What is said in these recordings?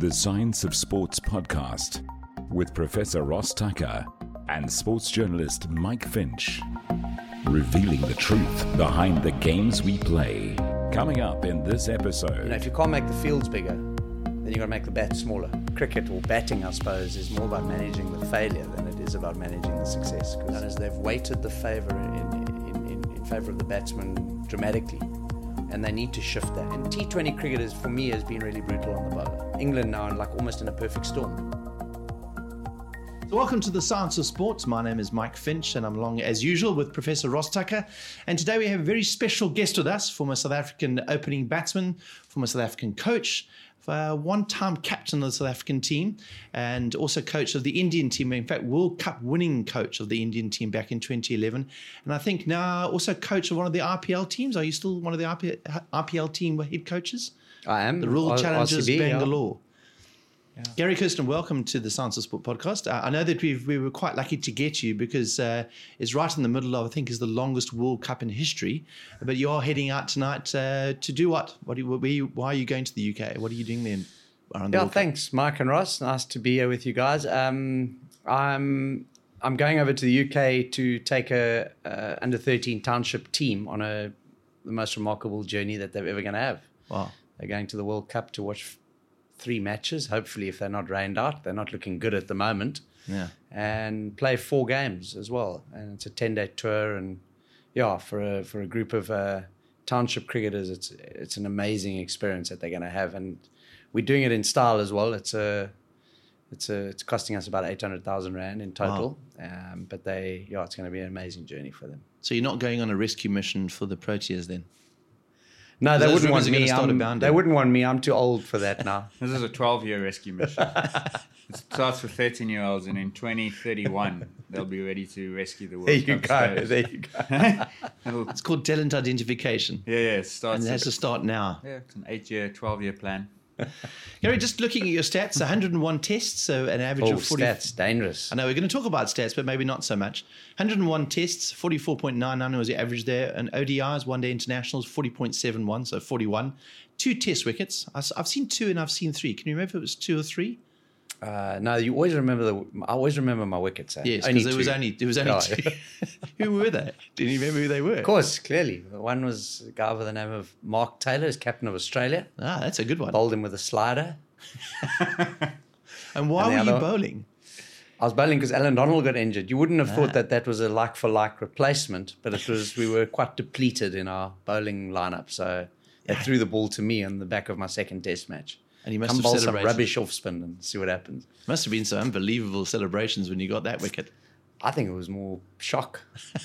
The Science of Sports podcast with Professor Ross Tucker and sports journalist Mike Finch. Revealing the truth behind the games we play. Coming up in this episode. You know, if you can't make the fields bigger, then you've got to make the bats smaller. Cricket or batting, I suppose, is more about managing the failure than it is about managing the success. Because they've weighted the favour in, in, in, in favour of the batsman dramatically. And they need to shift that. And T20 cricket, is, for me, has been really brutal on the bowler. England now, and like almost in a perfect storm. So welcome to the Science of Sports. My name is Mike Finch, and I'm along as usual with Professor Ross Tucker. And today we have a very special guest with us, former South African opening batsman, former South African coach, uh, one-time captain of the South African team, and also coach of the Indian team. In fact, World Cup winning coach of the Indian team back in 2011, and I think now also coach of one of the IPL teams. Are you still one of the IPL team head coaches? I am the Royal R- Challengers RCB, yeah. Bangalore. Gary Kirsten, welcome to the Science of Sport podcast. Uh, I know that we we were quite lucky to get you because uh, it's right in the middle of, I think, is the longest World Cup in history. But you are heading out tonight uh, to do what? What? You, why are you going to the UK? What are you doing there? the Yeah, World Cup? thanks, Mike and Ross. Nice to be here with you guys. Um, I'm I'm going over to the UK to take a, uh under 13 township team on a the most remarkable journey that they're ever going to have. Wow. They're going to the World Cup to watch three matches. Hopefully, if they're not rained out, they're not looking good at the moment. Yeah. and play four games as well. And it's a ten day tour, and yeah, for a for a group of uh, township cricketers, it's it's an amazing experience that they're going to have, and we're doing it in style as well. It's a it's a it's costing us about eight hundred thousand rand in total, um, but they yeah, it's going to be an amazing journey for them. So you're not going on a rescue mission for the Proteas then? No, they wouldn't want me. I'm- they wouldn't want me. I'm too old for that now. This is a 12 year rescue mission. it starts for 13 year olds, and in 2031, they'll be ready to rescue the world. there you go. space. There you go. It's called talent identification, yeah, yeah, it starts. and it has to start now. yeah, it's an eight year, 12 year plan. Gary, just looking at your stats, 101 tests, so an average Oh, of 40. stats dangerous. I know we're going to talk about stats, but maybe not so much. 101 tests, 44.99 was the average there, and ODIs, one day internationals, 40.71, so 41. Two test wickets. I've seen two and I've seen three. Can you remember if it was two or three? Uh, no, you always remember the. I always remember my wickets. eh? Yes, because there was only there was only Yeah. two. who were they? Do you remember who they were? Of course, clearly. One was a guy by the name of Mark Taylor, as captain of Australia. Ah, that's a good one. Bowled him with a slider. And why And were you bowling? I was bowling because Allan Donald got injured. You wouldn't have Ah. thought that that was a like for like replacement, but it was. we were quite depleted in our bowling lineup, so they threw the ball to me on the back of my second Test match. And you must Come have some rubbish off spin and see what happens. Must have been some unbelievable celebrations when you got that wicket. I think it was more shock.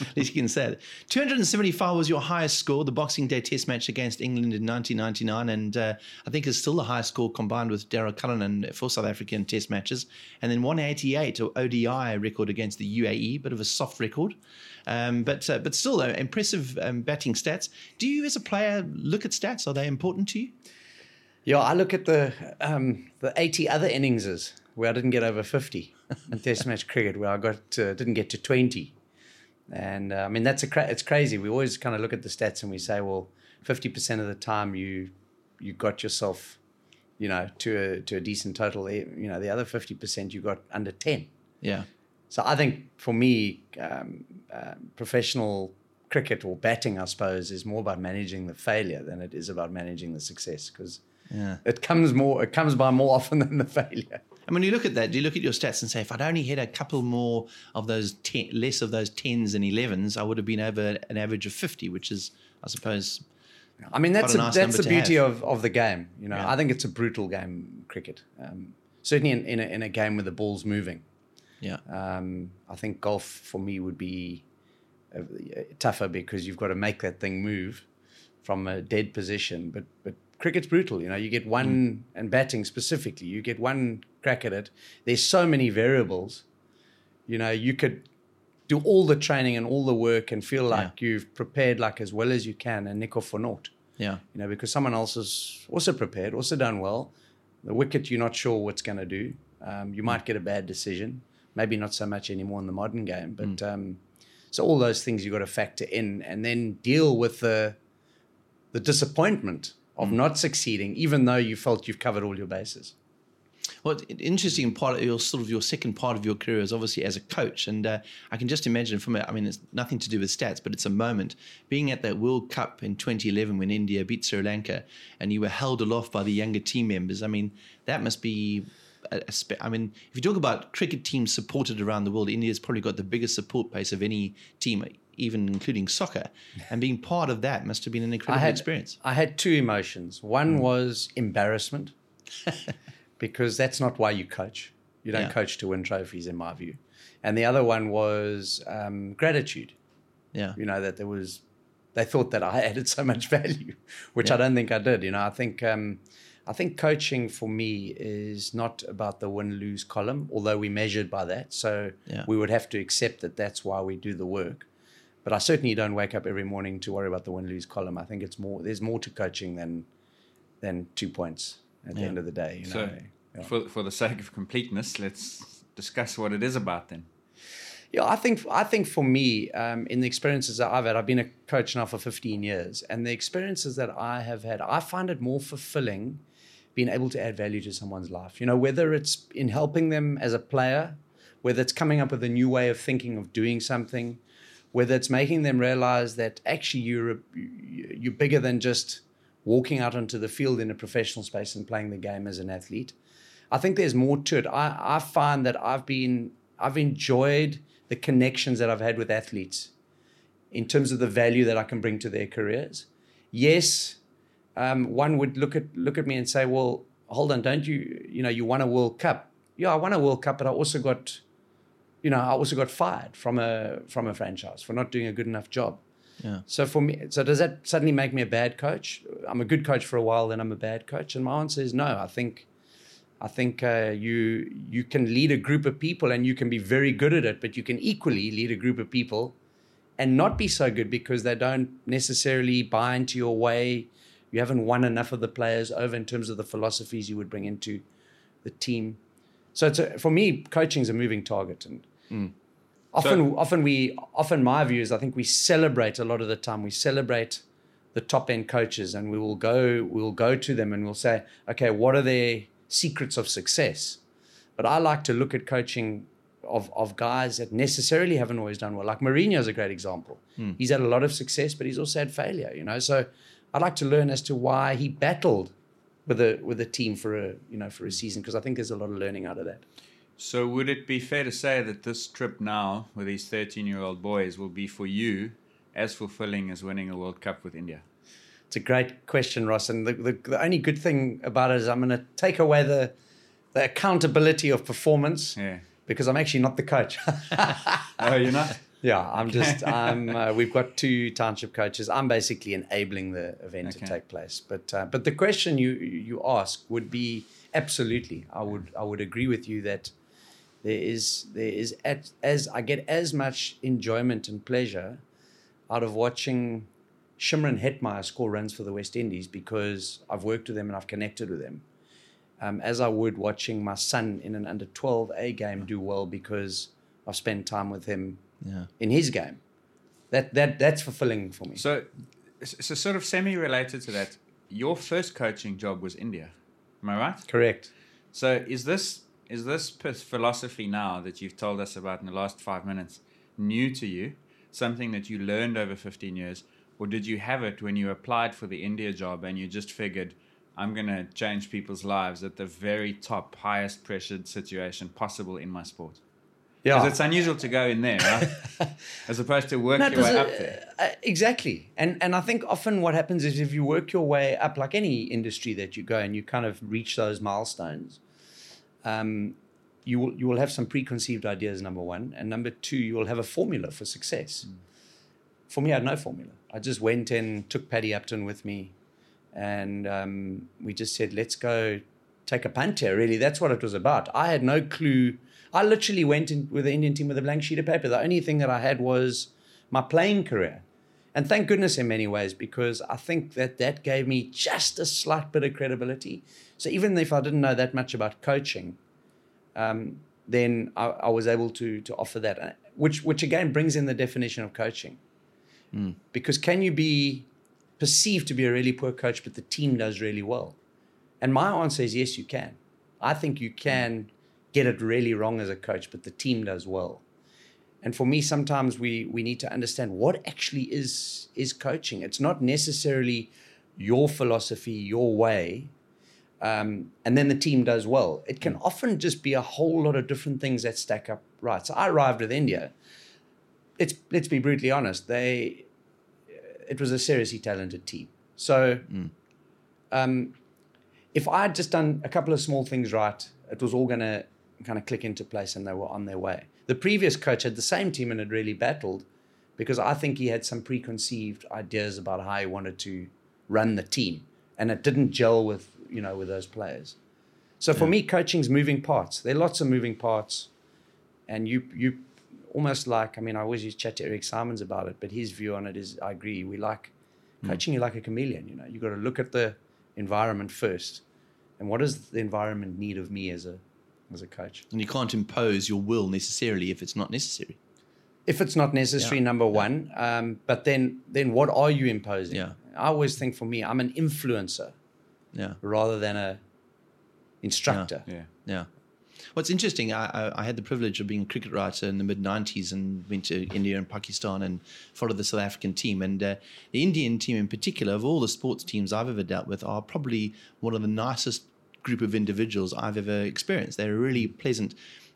At least you can say it. 275 was your highest score, the Boxing Day Test match against England in 1999, and uh, I think it's still the highest score combined with Daryl Cullinan for South African Test matches. And then 188 or ODI record against the UAE, bit of a soft record, um, but uh, but still uh, impressive um, batting stats. Do you, as a player, look at stats? Are they important to you? Yeah, I look at the um, the 80 other inningses where I didn't get over 50 in Test match cricket, where I got uh, didn't get to 20, and uh, I mean that's a cra- it's crazy. We always kind of look at the stats and we say, well, 50 percent of the time you you got yourself, you know, to a to a decent total. Eh, You know, the other 50 percent you got under 10. Yeah. So I think for me, um, uh, professional cricket or batting, I suppose, is more about managing the failure than it is about managing the success because Yeah. it comes more it comes by more often than the failure. And when you look at that, do you look at your stats and say, if I'd only had a couple more of those, ten, less of those tens and elevens, I would have been over an average of 50, which is, I suppose, I mean, that's a a nice that's the beauty have. of, of the game. You know, Yeah. I think it's a brutal game, cricket. Um, certainly in, in, a, in a game where the ball's moving. yeah. Um, I think golf for me would be uh, tougher because you've got to make that thing move from a dead position. But but cricket's brutal. You know, you get one and batting specifically, you get one crack at it. There's so many variables. You know, you could do all the training and all the work and feel like you've prepared like as well as you can and nick off for naught. Yeah. You know, because someone else has also prepared, also done well. The wicket, you're not sure what's going to do. Um, you might get a bad decision. Maybe not so much anymore in the modern game, but um, so all those things you've got to factor in, and then deal with the the disappointment of not succeeding, even though you felt you've covered all your bases. Well, interesting part of your sort of your second part of your career is obviously as a coach, and uh, I can just imagine from it. I mean, it's nothing to do with stats, but it's a moment being at that World Cup in 2011 when India beat Sri Lanka, and you were held aloft by the younger team members. I mean, that must be. A, a spe- I mean, if you talk about cricket teams supported around the world, India's probably got the biggest support base of any team, even including soccer. And being part of that must have been an incredible experience. I had two emotions. One was embarrassment, because that's not why you coach. You don't Yeah. coach to win trophies, in my view. And the other one was um, gratitude. Yeah. You know that there was, they thought that I added so much value, which I don't think I did. You know, I think um, I think coaching for me is not about the win lose column, although we measured by that. So Yeah. we would have to accept that that's why we do the work. But I certainly don't wake up every morning to worry about the win lose column. I think it's more. There's more to coaching than than two points at the end of the day. You know. So, for, for the sake of completeness, let's discuss what it is about then. Yeah, I think I think for me, um, in the experiences that I've had, I've been a coach now for 15 years, and the experiences that I have had, I find it more fulfilling being able to add value to someone's life. You know, whether it's in helping them as a player, whether it's coming up with a new way of thinking of doing something, whether it's making them realize that actually you're a, you- you're bigger than just walking out onto the field in a professional space and playing the game as an athlete. I think there's more to it. I, I find that I've been I've enjoyed the connections that I've had with athletes in terms of the value that I can bring to their careers. Yes, um, one would look at look at me and say, "Well, hold on, don't you you know you won a World Cup? Yeah, I won a World Cup, but I also got, you know, I also got fired from a from a franchise for not doing a good enough job. Yeah. So for me, so does that suddenly make me a bad coach? I'm a good coach for a while, then I'm a bad coach. And my answer is no. I think, I think uh, you you can lead a group of people and you can be very good at it, but you can equally lead a group of people and not be so good because they don't necessarily buy into your way. You haven't won enough of the players over in terms of the philosophies you would bring into the team. So it's a, for me, coaching is a moving target, and mm. often, often we, often my view is I think we celebrate a lot of the time. We celebrate the top end coaches, and we will go, we will go to them, and we'll say, okay, what are their secrets of success? But I like to look at coaching of, of guys that necessarily haven't always done well. Like Mourinho is a great example. Mm. He's had a lot of success, but he's also had failure. You know, so I'd like to learn as to why he battled with a with a team for a you know for a hmm. season because I think there's a lot of learning out of that. So, would it be fair to say that this trip now with these 13 year old boys will be for you as fulfilling as winning a World Cup with India? It's a great question, Ross. And the, the, the only good thing about it is I'm going to take away the the accountability of performance Yeah. because I'm actually not the coach. Oh, you're not? Yeah, I'm just I'm. Uh, we've got two township coaches. I'm basically enabling the event to take place. But uh, but the question you you ask would be absolutely. I would I would agree with you that there is there is at, as I get as much enjoyment and pleasure out of watching Shimron Hetmyer score runs for the West Indies because I've worked with them and I've connected with them, um, as I would watching my son in an under 12 A game do well because I've spent time with him Yeah. in his game. That that that's fulfilling for me. So, so sort of semi related to that, your first coaching job was India. Am I right? Correct. So is this is this philosophy now that you've told us about in the last five minutes new to you? Something that you learned over fifteen years, or did you have it when you applied for the India job and you just figured, I'm going to change people's lives at the very top, highest pressured situation possible in my sport? Because it's unusual to go in there, right? As opposed to work No, your way there's up there. uh, exactly. And and I think often what happens is if you work your way up, like any industry that you go and you kind of reach those milestones, um, you will you will have some preconceived ideas. Number one, and number two, you will have a formula for success. for me, I had no formula. I just went in, took Paddy Upton with me, and um, we just said, let's go take a punt here. Really, that's what it was about. I had no clue. I literally went in with the Indian team with a blank sheet of paper. The only thing that I had was my playing career. And thank goodness in many ways, because I think that that gave me just a slight bit of credibility. So even if I didn't know that much about coaching, um, then I, I, was able to to offer that, uh, which which again brings in the definition of coaching. Mm. Because can you be perceived to be a really poor coach, but the team does really well? And my answer is yes, you can. I think you can get it really wrong as a coach, but the team does well. And for me, sometimes we we need to understand what actually is is coaching. It's not necessarily your philosophy, your way, um, and then the team does well. It can often just be a whole lot of different things that stack up right. So I arrived with India. Let's let's be brutally honest. They it was a seriously talented team. So mm. um, if I had just done a couple of small things right, it was all going to kind of click into place, and they were on their way. The previous coach had the same team and had really battled because I think he had some preconceived ideas about how he wanted to run the team, and it didn't gel with you know with those players. So for yeah. me, coaching's moving parts. There are lots of moving parts, and you you almost like I mean I always used to chat to Eric Simons about it, but his view on it is I agree. We like mm. coaching. You like a chameleon. You know, You've got to look at the environment first, and what does the environment need of me as a as a coach. And you can't impose your will necessarily if it's not necessary. If it's not necessary, yeah. number yeah. one. Um, but then, then what are you imposing? Yeah. I always think for me, I'm an influencer. Yeah. Rather than a instructor. Yeah. Yeah. What's interesting, I, I, I, had the privilege of being a cricket writer in the mid 90s and went to India and Pakistan and followed the South African team. And uh, the Indian team, in particular, of all the sports teams I've ever dealt with, are probably one of the nicest group of individuals I've ever experienced. They're really pleasant.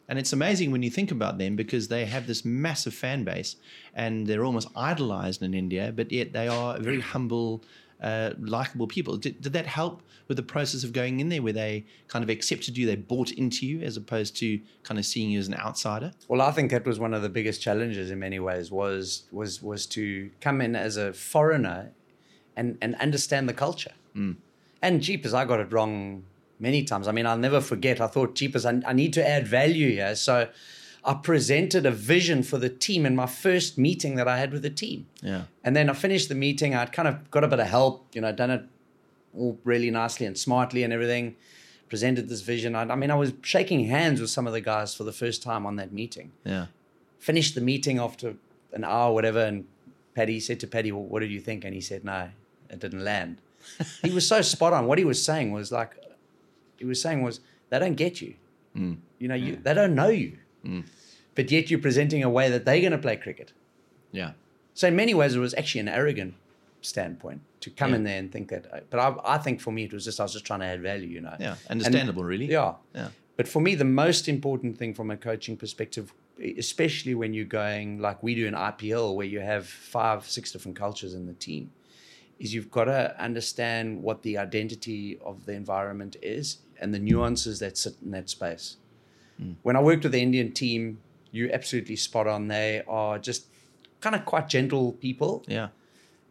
And it's amazing when you think about them because they have this massive fan base and they're almost idolized in India, but yet they are very humble, uh, likable people. Did, did that help with the process of going in there where they kind of accepted you, they bought into you as opposed to kind of seeing you as an outsider? Well, I think that was one of the biggest challenges in many ways was was was to come in as a foreigner and, and understand the culture. Mm. And jeepers, I got it wrong many times. I mean, I'll never forget. I thought, jeepers, I, I need to add value here. So I presented a vision for the team in my first meeting that I had with the team. Yeah. And then I finished the meeting. I'd kind of got a bit of help, you know, done it all really nicely and smartly and everything. Presented this vision. I, I mean, I was shaking hands with some of the guys for the first time on that meeting. Yeah. Finished the meeting after an hour, whatever, and Paddy said to Paddy, well, "What did you think?" And he said, "No, it didn't land." he was so spot on. What he was saying was like, he was saying was they don't get you. Mm. You know, you, they don't know you. Mm. But yet you're presenting a way that they're going to play cricket. Yeah. So in many ways, it was actually an arrogant standpoint to come yeah. in there and think that. But I, I, think for me, it was just I was just trying to add value. You know. Yeah, understandable, and, really. Yeah. Yeah. But for me, the most important thing from a coaching perspective, especially when you're going like we do in IPL, where you have five, six different cultures in the team, is you've got to understand what the identity of the environment is and the nuances that sit in that space. Mm. When I worked with the Indian team, you're absolutely spot on. They are just kind of quite gentle people. Yeah.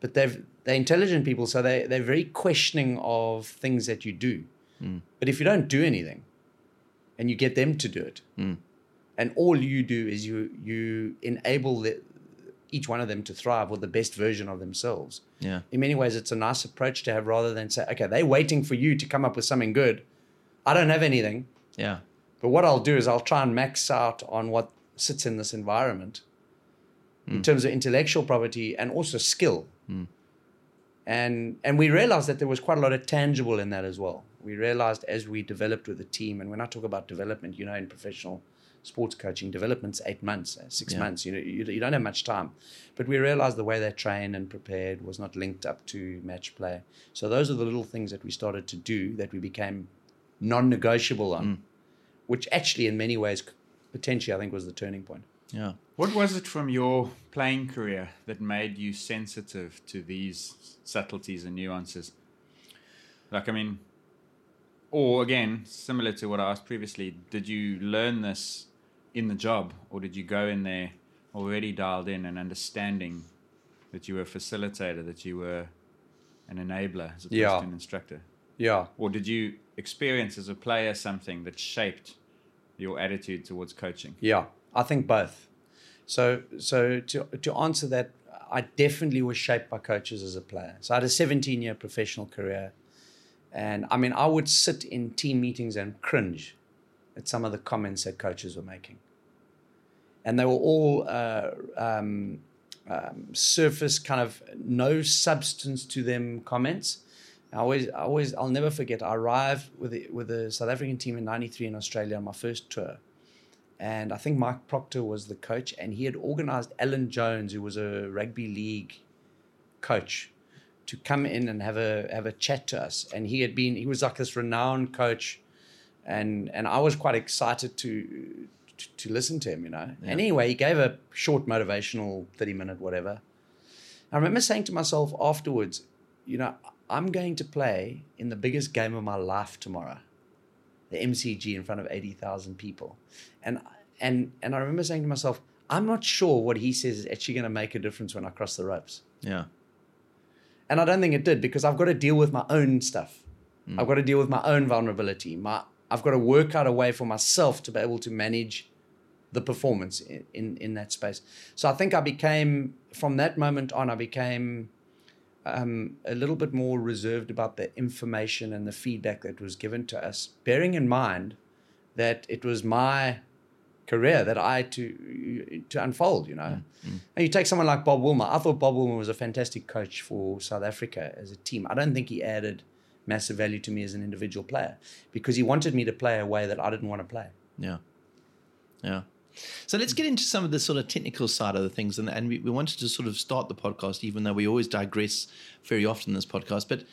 But they've they're intelligent people, so they they're very questioning of things that you do. Mm. But if you don't do anything, and you get them to do it, mm. and all you do is you you enable the, each one of them to thrive with the best version of themselves. Yeah. In many ways, it's a nice approach to have rather than say, okay, they're waiting for you to come up with something good. I don't have anything. Yeah. But what I'll do is I'll try and max out on what sits in this environment mm. in hmm. terms of intellectual property and also skill. Mm. And and we realized that there was quite a lot of tangible in that as well. We realized as we developed with the team, and when I talk about development, you know, in professional sports coaching, development's eight months, uh, six yeah. months. You know, you, you don't have much time. But we realized the way they trained and prepared was not linked up to match play. So those are the little things that we started to do that we became non-negotiable on, mm. which actually, in many ways, potentially, I think, was the turning point. Yeah. What was it from your playing career that made you sensitive to these subtleties and nuances? Like, I mean, or again, similar to what I asked previously, did you learn this in the job, or did you go in there already dialed in and understanding that you were a facilitator, that you were an enabler as opposed Yeah. to an instructor? Yeah. Or did you experience as a player something that shaped your attitude towards coaching? Yeah, I think both. So, so to to answer that, I definitely was shaped by coaches as a player. So I had a 17 year professional career, and I mean, I would sit in team meetings and cringe at some of the comments that coaches were making, and they were all uh, um, um, surface kind of no substance to them comments. I always, I always, I'll never forget. I arrived with the, with the South African team in '93 in Australia on my first tour and I think Mike Procter was the coach, and he had organized Alan Jones, who was a rugby league coach, to come in and have a have a chat to us. And he had been he was like this renowned coach, and and I was quite excited to to, to listen to him, you know. And anyway, he gave a short motivational thirty minute whatever. I remember saying to myself afterwards, you know, I'm going to play in the biggest game of my life tomorrow the MCG in front of 80,000 people. And and and I remember saying to myself, I'm not sure what he says is actually going to make a difference when I cross the ropes. Yeah. And I don't think it did because I've got to deal with my own stuff. Mm. I've got to deal with my own vulnerability. My I've got to work out a way for myself to be able to manage the performance in, in, in that space. So I think I became from that moment on I became um, a little bit more reserved about the information and the feedback that was given to us, bearing in mind that it was my career that I had to to unfold. You know, and you take someone like Bob Woolmer. I thought Bob Woolmer was a fantastic coach for South Africa as a team. I don't think he added massive value to me as an individual player because he wanted me to play a way that I didn't want to play. Yeah. Yeah. So let's get into some of the sort of technical side of the things. And, and we, we wanted to sort of start the podcast, even though we always digress very often in this podcast. But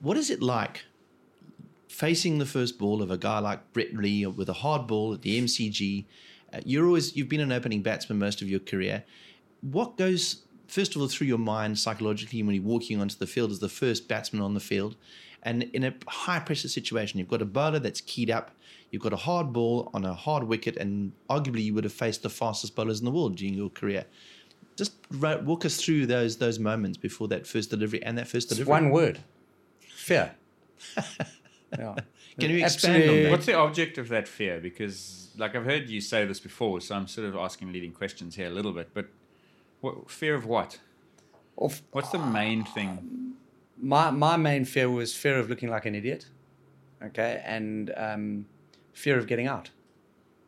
what is it like facing the first ball of a guy like Brett Lee with a hard ball at the MCG? Uh, you're always, you've been an opening batsman most of your career. What goes, first of all, through your mind psychologically when you're walking onto the field as the first batsman on the field? And in a high pressure situation, you've got a bowler that's keyed up, you've got a hard ball on a hard wicket, and arguably you would have faced the fastest bowlers in the world during your career. Just ri- walk us through those those moments before that first delivery and that first It's delivery. one word: fear. yeah. Can you expand on that? What's the object of that fear? Because, like, I've heard you say this before, so I'm sort of asking leading questions here a little bit. But what, fear of what? Of- What's the main thing? My my main fear was fear of looking like an idiot, okay, and um, fear of getting out,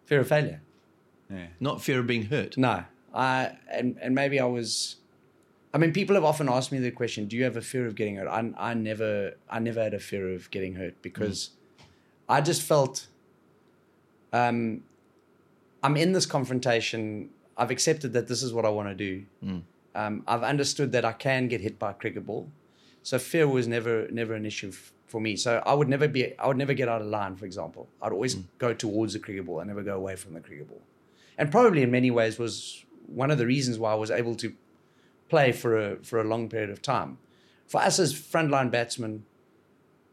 fear of failure. Yeah. Not fear of being hurt. No, I and and maybe I was. I mean, people have often asked me the question, "Do you have a fear of getting hurt?" I I never I never had a fear of getting hurt because I just felt. Um, I'm in this confrontation. I've accepted that this is what I want to do. Um, I've understood that I can get hit by a cricket ball, so fear was never never an issue f- for me. So I would never be I would never get out of line. For example, I'd always mm. go towards the cricket ball. I never go away from the cricket ball, and probably in many ways was one of the reasons why I was able to play for a for a long period of time. For us as frontline batsmen,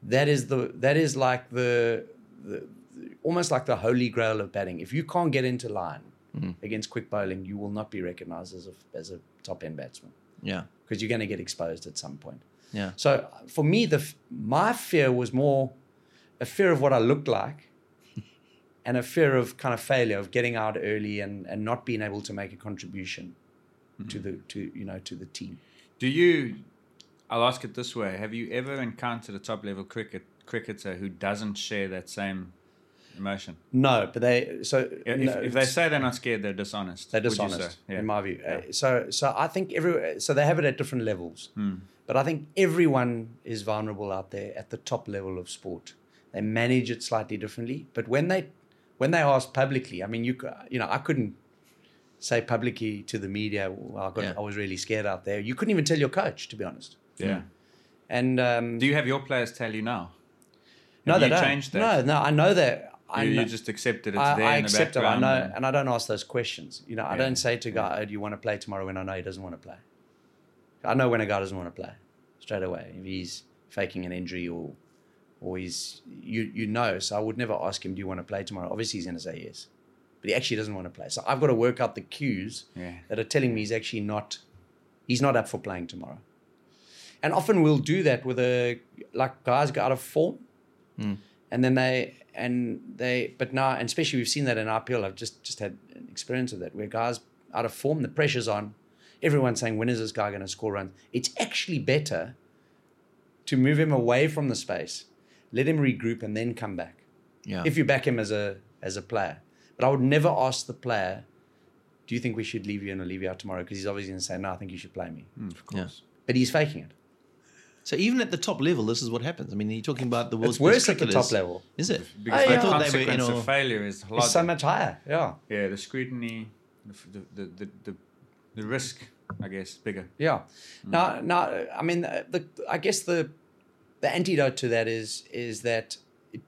that is the that is like the, the, almost like the holy grail of batting. If you can't get into line mm. against quick bowling, you will not be recognised as a as a top end batsman Yeah. because you're going to get exposed at some point. Yeah. So for me, the my fear was more a fear of what I looked like, and a fear of kind of failure of getting out early and, and not being able to make a contribution to mm-hmm. the to you know to the team. Do you, I'll ask it this way Have you ever encountered a top level cricket cricketer who doesn't share that same emotion? No, but they so If, no, if they say they're not scared, they're dishonest. they're dishonest? Yeah. in my view. Uh, So so I think every so they have it at different levels, but I think everyone is vulnerable out there at the top level of sport. They manage it slightly differently, but when they when they ask publicly, I mean, you you know, I couldn't say publicly to the media, well, I, got, Yeah. I was really scared out there. You couldn't even tell your coach, to be honest. yeah. And um, Do you have your players tell you now? no, they don't. changed that? No, no, I know that. I you, know, you just accepted it's I, there I in the accept it. I know, and- I don't ask those questions. You know, I Yeah. don't say to a guy, "Oh, do you want to play tomorrow?" When I know he doesn't want to play. I know when a guy doesn't want to play straight away. If he's faking an injury or, or he's you you know. So I would never ask him, "Do you want to play tomorrow?" Obviously, he's going to say yes, but he actually doesn't want to play. So I've got to work out the cues Yeah. that are telling me he's actually not he's not up for playing tomorrow. And often we'll do that with a like guys go out of form, hmm. and then they and they. But now, and especially we've seen that in IPL. I've just just had an experience of that where guys out of form, the pressure's on. Everyone's saying, "When is this guy going to score runs?" It's actually better to move him away from the space, let him regroup, and then come back Yeah. if you back him as a as a player. But I would never ask the player, "Do you think we should leave you and or leave you out tomorrow?" Because he's obviously going to say, "No, I think you should play me." Hmm. Of course. But he's faking it. So even at the top level, this is what happens. I mean, you're talking about the world's It's worse at the top level. Is it? Because Oh, the yeah. I thought they were in consequence of failure is It's so much higher. Yeah, yeah, the scrutiny, the, the, the, the, the, the risk, I guess, bigger. yeah. Mm. Now, now, I mean, the, the I guess the the antidote to that is is that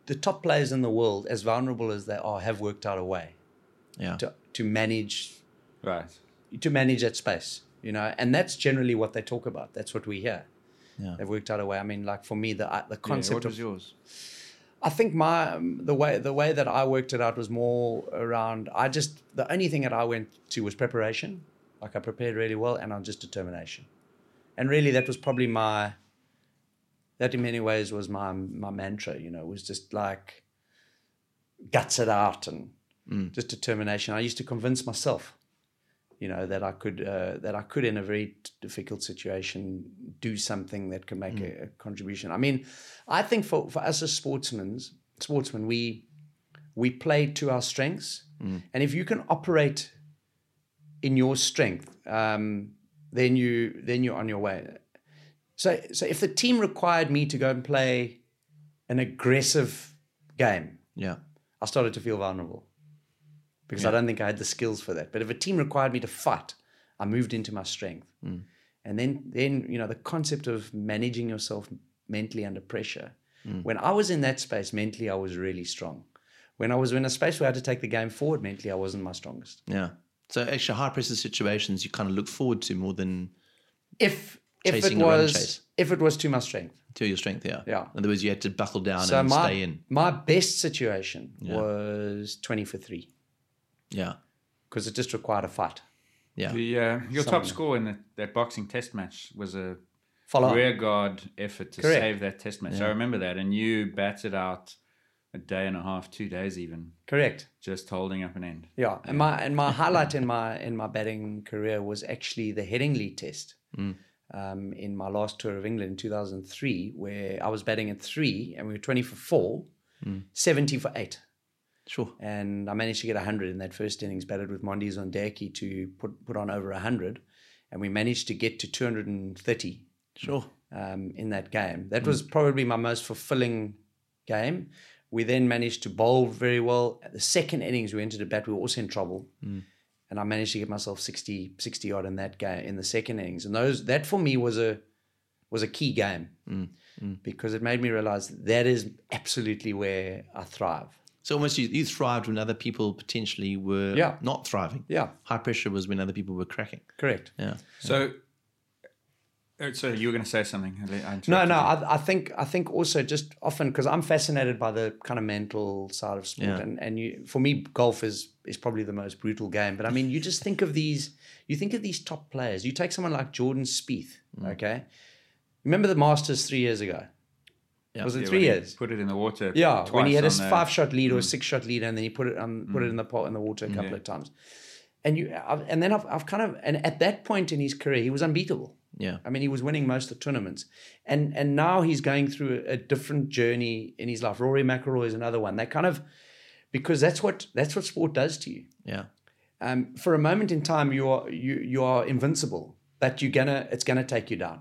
the top players in the world, as vulnerable as they are, have worked out a way Yeah. to to manage Right. to manage that space. You know, and that's generally what they talk about. That's what we hear. Yeah. They've worked out a way. I mean, like for me, the uh, the Yeah, concept what of was yours? I think my um, the way the way that I worked it out was more around. I just the only thing that I went to was preparation. Like I prepared really well, and on just determination. And really, that was probably my. That in many ways was my my mantra. You know, was just like guts it out and just determination. I used to convince myself, you know, that I could uh, that I could in a very difficult situation do something that could make a, a contribution. I mean, I think for, for us as sportsmen, sportsmen, we we play to our strengths, and if you can operate in your strength, um, then you then you're on your way. So so if the team required me to go and play an aggressive game, Yeah. I started to feel vulnerable because I don't think I had the skills for that. But if a team required me to fight, I moved into my strength. Hmm. And then, then you know, the concept of managing yourself mentally under pressure. Hmm. When I was in that space mentally, I was really strong. When I was in a space where I had to take the game forward mentally, I wasn't my strongest. Yeah. So actually, high pressure situations you kind of look forward to more than If if it Chasing a run was if it was to my strength. to your strength. Yeah. Yeah. In other words, you had to buckle down So and my stay in. my best situation was twenty for three Yeah. because it just required a fight. Yeah. The, uh, your top score in the, that boxing test match was a Follow on. rear guard effort to Correct. save that test match. I remember that. And you batted out a day and a half, two days even, Correct. just holding up an end. Yeah, and my and my highlight in my in my batting career was actually the Headingley Test um, in my last tour of England in 2003, where I was batting at three and we were 20 for four, 70 for eight, Sure. and I managed to get 100 in that first innings. Batted with Monde Zondeki to put put on over 100, and we managed to get to 230 Sure. um, in that game. That was probably my most fulfilling game. We then managed to bowl very well. At the second innings, we entered a bat. We were also in trouble, mm. and I managed to get myself 60, 60 odd in that game in the second innings. And those that for me was a was a key game mm. Mm. because it made me realize that is absolutely where I thrive. So almost you, you thrived when other people potentially were Yeah. not thriving. Yeah, High pressure was when other people were cracking. correct. Yeah. So, uh, so you were going to say something? I No, no. I, I think I think also just often because I'm fascinated by the kind of mental side of sport, Yeah. and and you for me golf is is probably the most brutal game. But I mean, you just think of these, you think of these top players. You take someone like Jordan Spieth, Mm. okay. Remember the Masters three years ago? Yeah. Was it Yeah, three years? Put it in the water. Yeah, when he had a on the- Mm. five shot lead or a six shot lead, and then he put it on, put it in the pot in the water a couple of times. And you, I've, and then I've, I've kind of, and at that point in his career, he was unbeatable. Yeah. I mean, he was winning most of the tournaments, and and now he's going through a, a different journey in his life. Rory McIlroy is another one. They kind of because that's what that's what sport does to you. Yeah. Um, for a moment in time, you are you you are invincible, but you're gonna it's gonna take you down.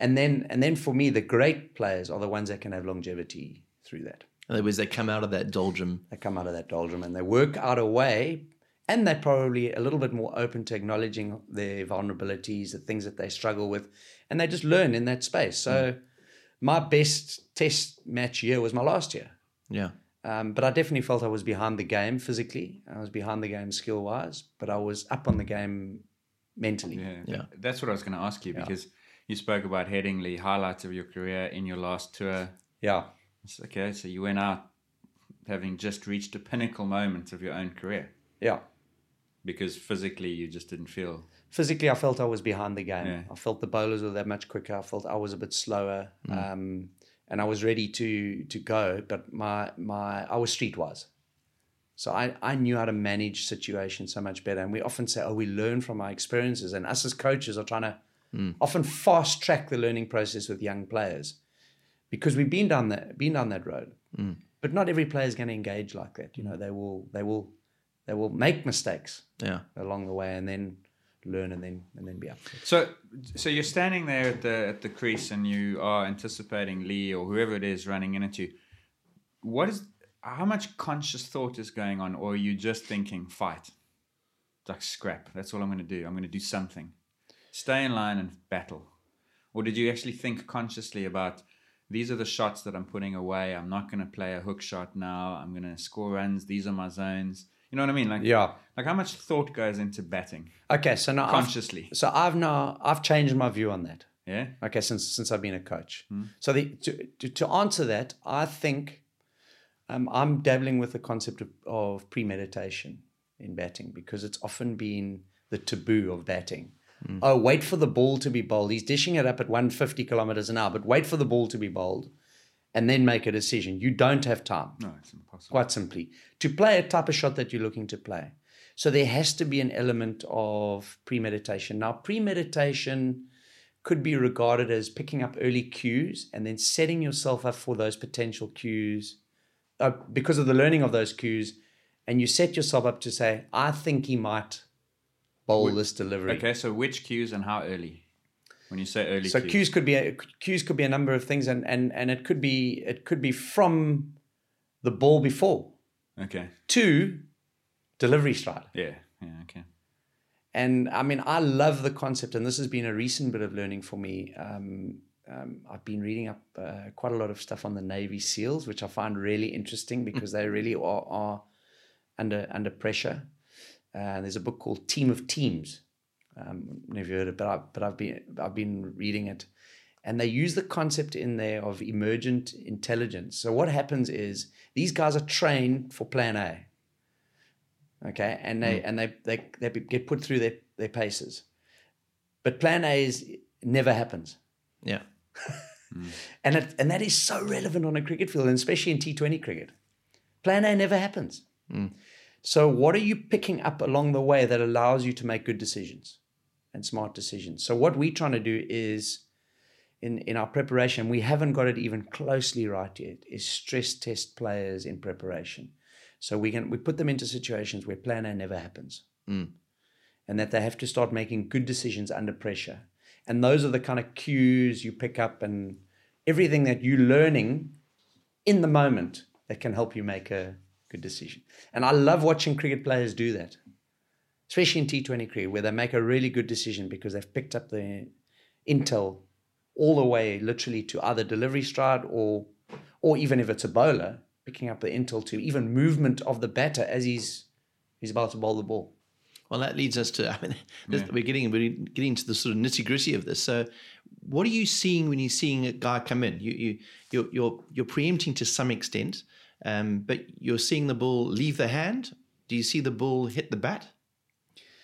And then and then for me, the great players are the ones that can have longevity through that. In other words, they come out of that doldrum. They come out of that doldrum and they work out a way, and they're probably a little bit more open to acknowledging their vulnerabilities, the things that they struggle with, and they just learn in that space. So, my best test match year was my last year. Yeah. Um, but I definitely felt I was behind the game physically. I was behind the game skill wise, but I was up on the game mentally. Yeah, Yeah. that's what I was going to ask you because you spoke about Headingley, highlights of your career in your last tour. Yeah. Okay, so you went out having just reached a pinnacle moment of your own career Yeah. because physically you just didn't feel physically, I felt I was behind the game. Yeah. I felt the bowlers were that much quicker. I felt I was a bit slower, um, and I was ready to to go. But my my I was streetwise, so I I knew how to manage situations so much better. And we often say, oh, we learn from our experiences, and us as coaches are trying to Mm. often fast track the learning process with young players because we've been down that been down that road. Mm. But not every player is going to engage like that. You know, they will they will they will make mistakes Yeah. along the way and then learn and then and then be up. So, so you're standing there at the at the crease and you are anticipating Lee or whoever it is running in at you. What is how much conscious thought is going on, or are you just thinking fight, like scrap? That's all I'm going to do. I'm going to do something, stay in line and battle, or did you actually think consciously about these are the shots that I'm putting away. I'm not going to play a hook shot now. I'm going to score runs. These are my zones. You know what I mean? Like Yeah. Like how much thought goes into batting Okay, so now I've- consciously? so I've now I've changed my view on that. Yeah. Okay, since since I've been a coach. So the to, to to answer that, I think um, I'm dabbling with the concept of, of premeditation in batting because it's often been the taboo of batting. Oh, wait for the ball to be bowled. He's dishing it up at 150 kilometers an hour, but wait for the ball to be bowled and then make a decision. You don't have time No, it's impossible. quite simply, to play a type of shot that you're looking to play. So there has to be an element of premeditation. Now, premeditation could be regarded as picking up early cues and then setting yourself up for those potential cues uh, because of the learning of those cues. And you set yourself up to say, I think he might bowl this delivery. Okay, so which cues and how early? When you say early So cues. cues could be a, cues could be a number of things, and, and and it could be it could be from the ball before Okay. to delivery stride. Yeah. Yeah. Okay. And I mean, I love the concept, and this has been a recent bit of learning for me. Um, um, I've been reading up uh, quite a lot of stuff on the Navy SEALs, which I find really interesting because they really are, are under under pressure. Uh, there's a book called Team of Teams. Um, never heard it, but I, but I've been I've been reading it, and they use the concept in there of emergent intelligence. So what happens is these guys are trained for Plan A okay? And they and they, they they get put through their their paces. But plan a is never happens. Yeah. and it, and that is so relevant on a cricket field and especially in t20 cricket. Plan a never happens so what are you picking up along the way that allows you to make good decisions and smart decisions so what we're trying to do is in, in our preparation, we haven't got it even closely right yet, is stress test players in preparation. So we can we put them into situations where plan A never happens. Mm. And that they have to start making good decisions under pressure. And those are the kind of cues you pick up and everything that you're learning in the moment that can help you make a good decision. And I love watching cricket players do that, especially in T20 cricket, where they make a really good decision because they've picked up the intel all the way literally to either delivery stride or or even if it's a bowler, picking up the intel to even movement of the batter as he's he's about to bowl the ball. Well, that leads us to. I mean, this, we're getting we're getting to the sort of nitty gritty of this. So, what are you seeing when you're seeing a guy come in? You you you're you're, you're preempting to some extent, um, but you're seeing the ball leave the hand. Do you see the ball hit the bat?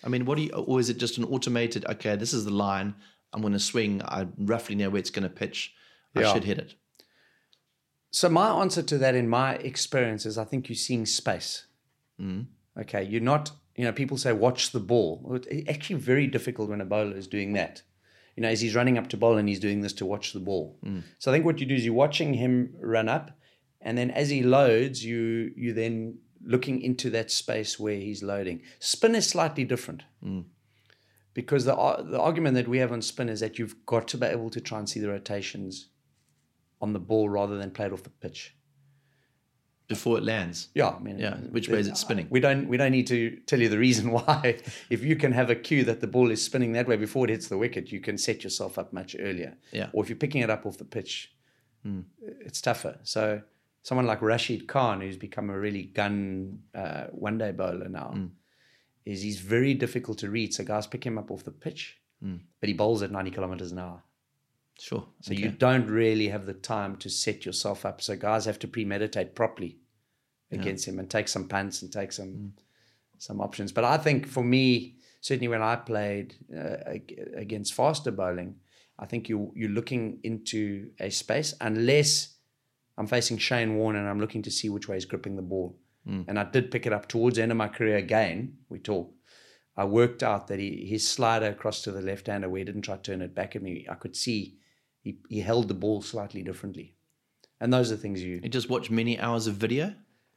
I mean, what do you, or is it just an automated? Okay, this is the line. I'm going to swing. I roughly know where it's going to pitch. I Yeah. should hit it. So my answer to that, in my experience, is I think you're seeing space. Okay, you're not. You know, people say watch the ball. It's actually very difficult when a bowler is doing that. You know, as he's running up to bowl and he's doing this to watch the ball. So I think what you do is you're watching him run up, and then as he loads, you you then looking into that space where he's loading. Spin is slightly different. Mm. Because the, the argument that we have on spin is that you've got to be able to try and see the rotations on the ball rather than play it off the pitch. before it lands. Yeah, I mean, Yeah, which way is it spinning? We don't we don't need to tell you the reason why. if you can have a cue that the ball is spinning that way before it hits the wicket, you can set yourself up much earlier. Yeah. Or if you're picking it up off the pitch, mm. it's tougher. So someone like Rashid Khan, who's become a really gun uh, one day bowler now, is he's very difficult to read. So guys pick him up off the pitch, but he bowls at 90 kilometers an hour. Sure. So you don't really have the time to set yourself up. So guys have to premeditate properly against him and take some punts and take some some options. But I think for me, certainly when I played uh, against faster bowling, I think you you're looking into a space unless I'm facing Shane Warne and I'm looking to see which way he's gripping the ball. And I did pick it up towards the end of my career again. We talk. I worked out that he, his slider across to the left hander where he didn't try to turn it back at me, I could see he, he held the ball slightly differently. And those are things you You just watch many hours of video.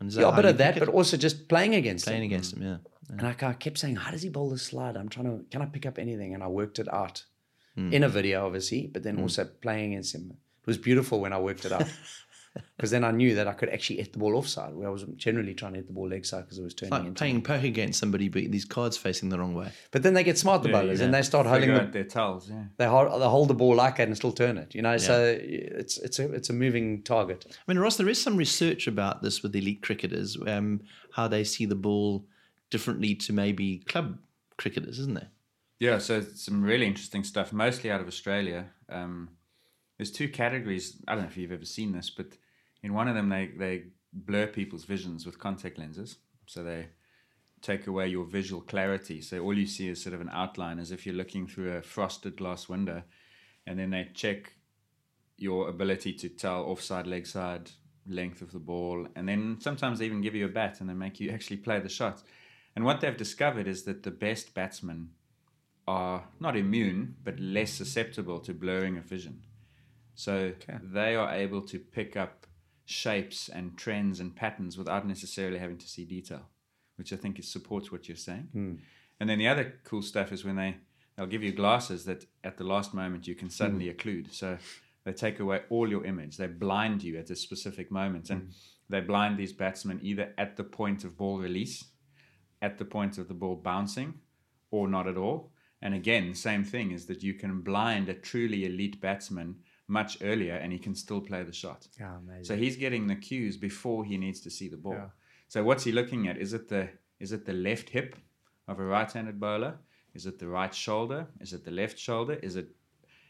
Yeah, a bit of that, but also just playing against playing him. against them. Yeah. And I, I kept saying, how does he bowl the slide? I'm trying to, can I pick up anything? And I worked it out Hmm. in a video, obviously, but then also playing against him. It was beautiful when I worked it out. Because then I knew that I could actually hit the ball offside, where I was generally trying to hit the ball leg side because it was turning It's like into. playing poker against somebody, but these cards facing the wrong way. But then they get smart, the Yeah, bowlers, yeah. and they start holding Figure the, their tells. Yeah. they hold, they hold the ball like that and still turn it. You know, so it's it's a it's a moving target. I mean, Ross, there is some research about this with elite cricketers, um, how they see the ball differently to maybe club cricketers, isn't there? Yeah, so it's some really interesting stuff, mostly out of Australia. Um, there's two categories. I don't know if you've ever seen this, but in one of them, they, they blur people's visions with contact lenses. So they take away your visual clarity. So all you see is sort of an outline as if you're looking through a frosted glass window. And then they check your ability to tell offside, leg side, length of the ball. And then sometimes they even give you a bat and they make you actually play the shot. And what they've discovered is that the best batsmen are not immune, but less susceptible to blurring of vision. So they are able to pick up shapes and trends and patterns without necessarily having to see detail, which I think is, supports what you're saying. Hmm. And then the other cool stuff is when they they'll give you glasses that at the last moment you can suddenly hmm. occlude. So they take away all your image. They blind you at a specific moment, and hmm. they blind these batsmen either at the point of ball release, at the point of the ball bouncing, or not at all. And again, same thing is that you can blind a truly elite batsman much earlier, and he can still play the shot. Yeah, amazing. So he's getting the cues before he needs to see the ball. So what's he looking at? Is it the is it the left hip of a right-handed bowler? Is it the right shoulder? Is it the left shoulder? Is it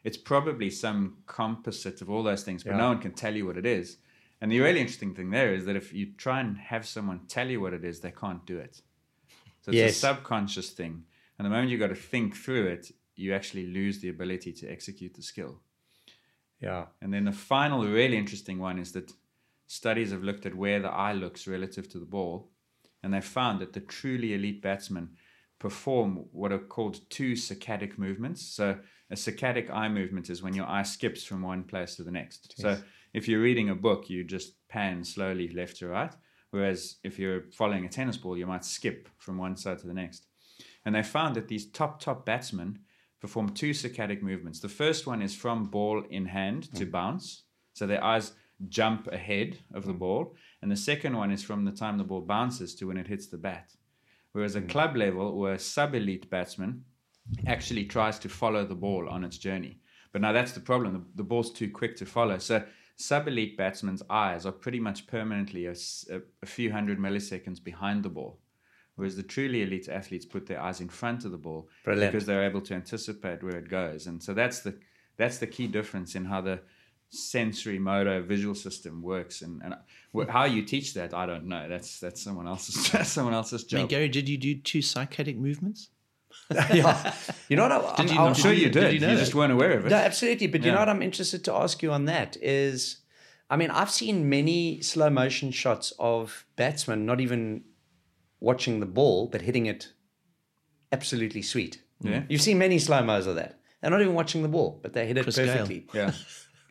it's probably some composite of all those things, but no one can tell you what it is. And the really interesting thing there is that if you try and have someone tell you what it is, they can't do it. So it's Yes. a subconscious thing. And the moment you've got to think through it, you actually lose the ability to execute the skill. Yeah. And then the final really interesting one is that studies have looked at where the eye looks relative to the ball, and they found that the truly elite batsmen perform what are called two saccadic movements. So a saccadic eye movement is when your eye skips from one place to the next. So if you're reading a book, you just pan slowly left to right. Whereas if you're following a tennis ball, you might skip from one side to the next. And they found that these top, top batsmen perform two saccadic movements. The first one is from ball in hand to mm. bounce. So their eyes jump ahead of the mm. ball. And the second one is from the time the ball bounces to when it hits the bat. Whereas a mm. club level or a sub elite batsman actually tries to follow the ball on its journey. But now that's the problem. The, the ball's too quick to follow. So sub elite batsmen's eyes are pretty much permanently a few hundred milliseconds behind the ball. Whereas the truly elite athletes put their eyes in front of the ball Brilliant. because they're able to anticipate where it goes. And so that's the that's the key difference in how the sensory motor visual system works and, and wh- hmm. how you teach that I don't know that's that's someone else's that's someone else's I mean, job Gary, did you do two psychotic movements? yeah. You know what? I, did I'm, not- I'm sure you did did you know you just weren't aware of it No, absolutely. But you know what I'm interested to ask you on that is, I mean, I've seen many slow motion shots of batsmen not even watching the ball, but hitting it absolutely sweet. Yeah. Mm. You've seen many slow mos of that. They're not even watching the ball, but they hit it Chris Gayle. perfectly. yeah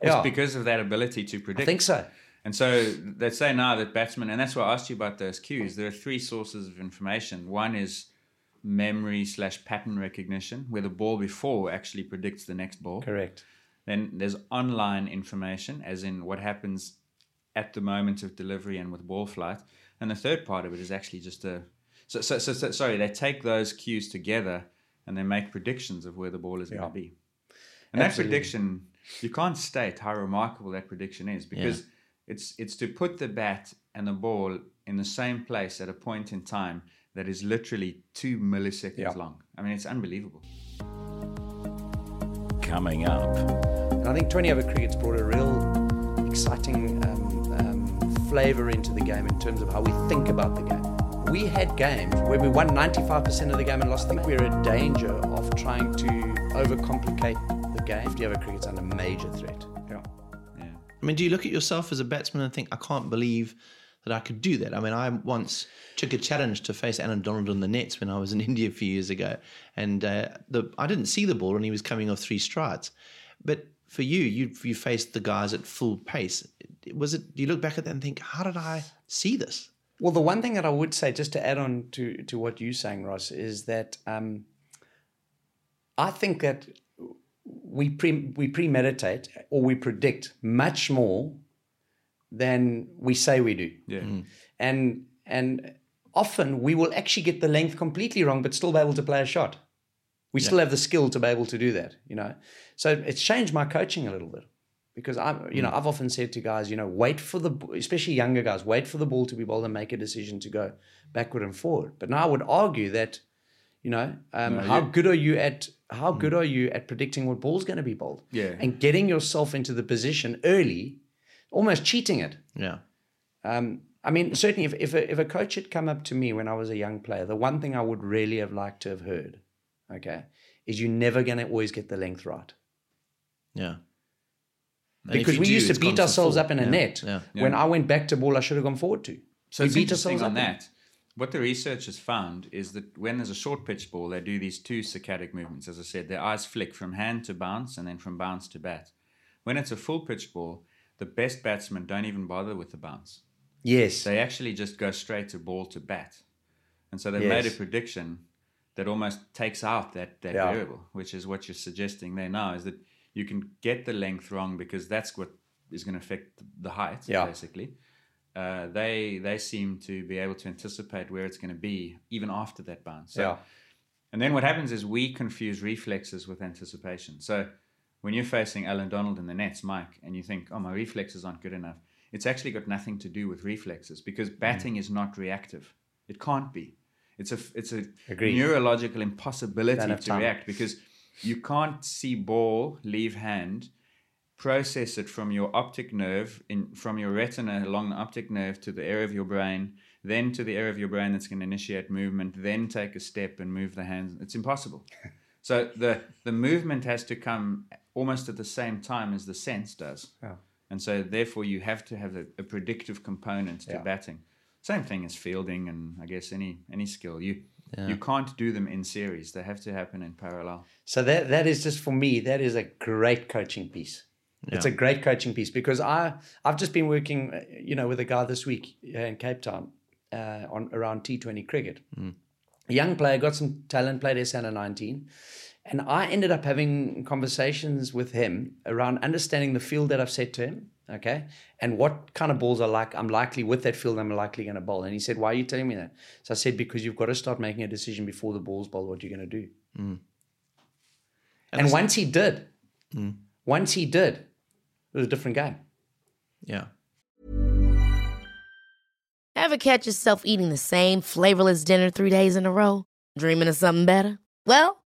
Yeah. it's because of that ability to predict. I think so. And so they say now that batsmen, and that's why I asked you about those cues. There are three sources of information. One is memory slash pattern recognition, where the ball before actually predicts the next ball. Correct. Then there's online information, as in what happens at the moment of delivery and with ball flight. And the third part of it is actually just a. So, so, so, so sorry, they take those cues together and they make predictions of where the ball is going to be. And that prediction, you can't state how remarkable that prediction is because it's it's to put the bat and the ball in the same place at a point in time that is literally two milliseconds Yeah. long. I mean, it's unbelievable. Coming up, And I think 20 over cricket's brought a real exciting flavour into the game in terms of how we think about the game. we had games where we won 95% of the game and lost. I think we're in danger of trying to overcomplicate the game. Do you have a cricket's under major threat? Yeah. I mean, do you look at yourself as a batsman and think, I can't believe that I could do that? I mean, I once took a challenge to face Allan Donald on the nets when I was in India a few years ago, and uh, the I didn't see the ball, and he was coming off three strides. But for you, you you faced the guys at full pace. Was it? Do you look back at that and think, how did I see this? Well, the one thing that I would say, just to add on to, to what you're saying, Ross, is that um, I think that we pre, we premeditate or we predict much more than we say we do. Yeah. And and often we will actually get the length completely wrong, but still be able to play a shot. We still have the skill to be able to do that, you know. So it's changed my coaching a little bit because I'm, you know, I've often said to guys, you know, wait for the, especially younger guys, wait for the ball to be bowled and make a decision to go backward and forward. But now I would argue that, you know, um, how good are you at how good are you at predicting what ball's going to be bowled? Yeah. and getting yourself into the position early, almost cheating it. Yeah. Um, I mean, certainly, if if a, if a coach had come up to me when I was a young player, the one thing I would really have liked to have heard, okay, is you're never going to always get the length right Yeah. And because we do, used to beat ourselves full. up in a Yeah, net. Yeah. When I went back to ball, I should have gone forward to. So we it's beat interesting ourselves on up. that. What the research has found is that when there's a short pitch ball, they do these two saccadic movements. As I said, their eyes flick from hand to bounce and then from bounce to bat. When it's a full pitch ball, the best batsmen don't even bother with the bounce. Yes. They actually just go straight to ball to bat. And so they've made a prediction that almost takes out that, that Yeah. variable, which is what you're suggesting there now, is that you can get the length wrong because that's what is going to affect the height, Yeah. basically. Uh, they they seem to be able to anticipate where it's going to be even after that bounce. So, Yeah. And then what happens is we confuse reflexes with anticipation. So when you're facing Allan Donald in the nets, Mike, and you think, oh, my reflexes aren't good enough, it's actually got nothing to do with reflexes because Mm. batting is not reactive. It can't be. It's a it's a Agreed. neurological impossibility to time. react because you can't see ball leave hand, process it from your optic nerve in from your retina along the optic nerve to the area of your brain, then to the area of your brain that's going to initiate movement, then take a step and move the hands. It's impossible. so the the movement has to come almost at the same time as the sense does. Yeah. And so therefore you have to have a, a predictive component to Yeah. batting. Same thing as fielding and I guess any any skill. You you can't do them in series. They have to happen in parallel. So that that is just for me. That is a great coaching piece. It's a great coaching piece because I I've just been working, uh, you know, with a guy this week in Cape Town uh, on around T20 cricket. A young player got some talent, played S under 19, and I ended up having conversations with him around understanding the field that I've set to him. Okay, and what kind of balls are like I'm likely with that field I'm likely going to bowl. And he said, "Why are you telling me that?" So I said, "Because you've got to start making a decision before the ball's bowl What you're going to do." Mm. And, once he did, mm. once he did, it was a different game. Yeah. Ever catch yourself eating the same flavorless dinner three days in a row? Dreaming of something better? Well,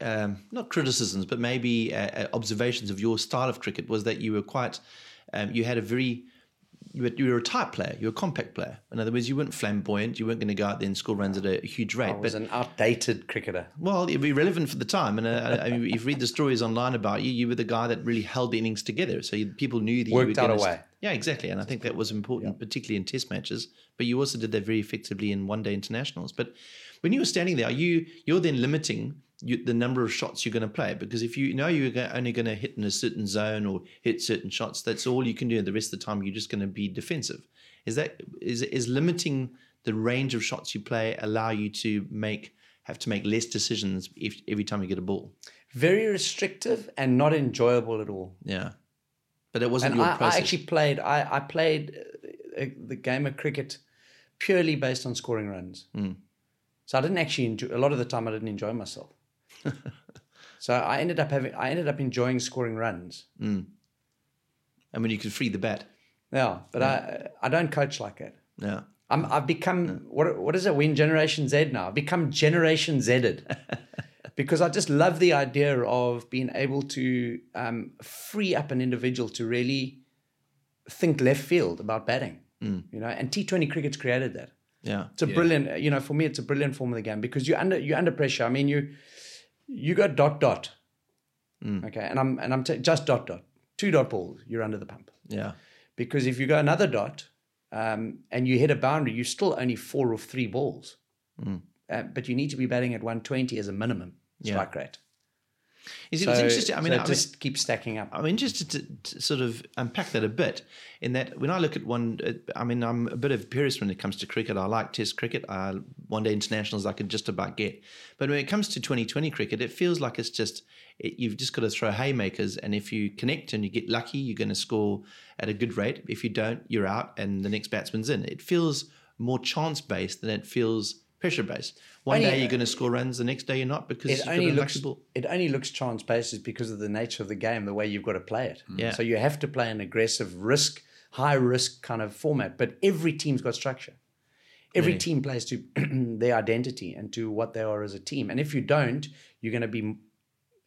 um, not criticisms, but maybe uh, uh, observations of your style of cricket was that you were quite, um, you had a very, you were, you were a tight player, you were a compact player. In other words, you weren't flamboyant, you weren't going to go out there and score runs at a huge rate. I was but an outdated cricketer. well, it'd be relevant for the time. And uh, I mean, if you read the stories online about you, you were the guy that really held the innings together. So you, people knew that you Worked were out a way. Yeah, exactly. And I think that was important, particularly in Test matches. But you also did that very effectively in one-day internationals. But when you were standing there, are you you're then limiting you, the number of shots you're going to play because if you know you're only going to hit in a certain zone or hit certain shots, that's all you can do. The rest of the time, you're just going to be defensive. Is that is is limiting the range of shots you play allow you to make have to make less decisions if, every time you get a ball? Very restrictive and not enjoyable at all. Yeah, but it wasn't And your I, I actually played. I, I played uh, the game of cricket purely based on scoring runs. So I didn't actually enjoy. A lot of the time, I didn't enjoy myself. So I ended up having. I ended up enjoying scoring runs. I mean, you could free the bat. Yeah, but I I don't coach like that. Yeah. I'm, I've become what what is it? When Generation Z now? I've become Generation Zed because I just love the idea of being able to um, free up an individual to really think left field about batting. You know, and T20 cricket's created that. Yeah. It's a brilliant, you know, for me, it's a brilliant form of the game because you're under you're under pressure. I mean, you you got dot dot, okay, and I'm and I'm t- just dot dot, two dot balls. You're under the pump Yeah. because if you go another dot um, and you hit a boundary, you're still only four or three balls. Uh, but you need to be batting at 120 as a minimum Yeah. strike rate. You see, So, it's interesting. I mean, so I it mean- just keeps stacking up. I'm interested to, to sort of unpack that a bit. In that, when I look at one, uh, I mean, I'm a bit of a purist when it comes to cricket. I like Test cricket. I, one day internationals I can just about get, but when it comes to 2020 cricket, it feels like it's just it, you've just got to throw haymakers, and if you connect and you get lucky, you're going to score at a good rate. If you don't, you're out, and the next batsman's in. It feels more chance based than it feels pressure based. One Only- day you're going to score runs, the next day you're not because It only looks it only looks chance based because of the nature of the game, the way you've got to play it. Mm. Yeah. So you have to play an aggressive risk, high risk kind of format. But every team's got structure. Every Really? team plays to their identity and to what they are as a team. And if you don't, you're going to be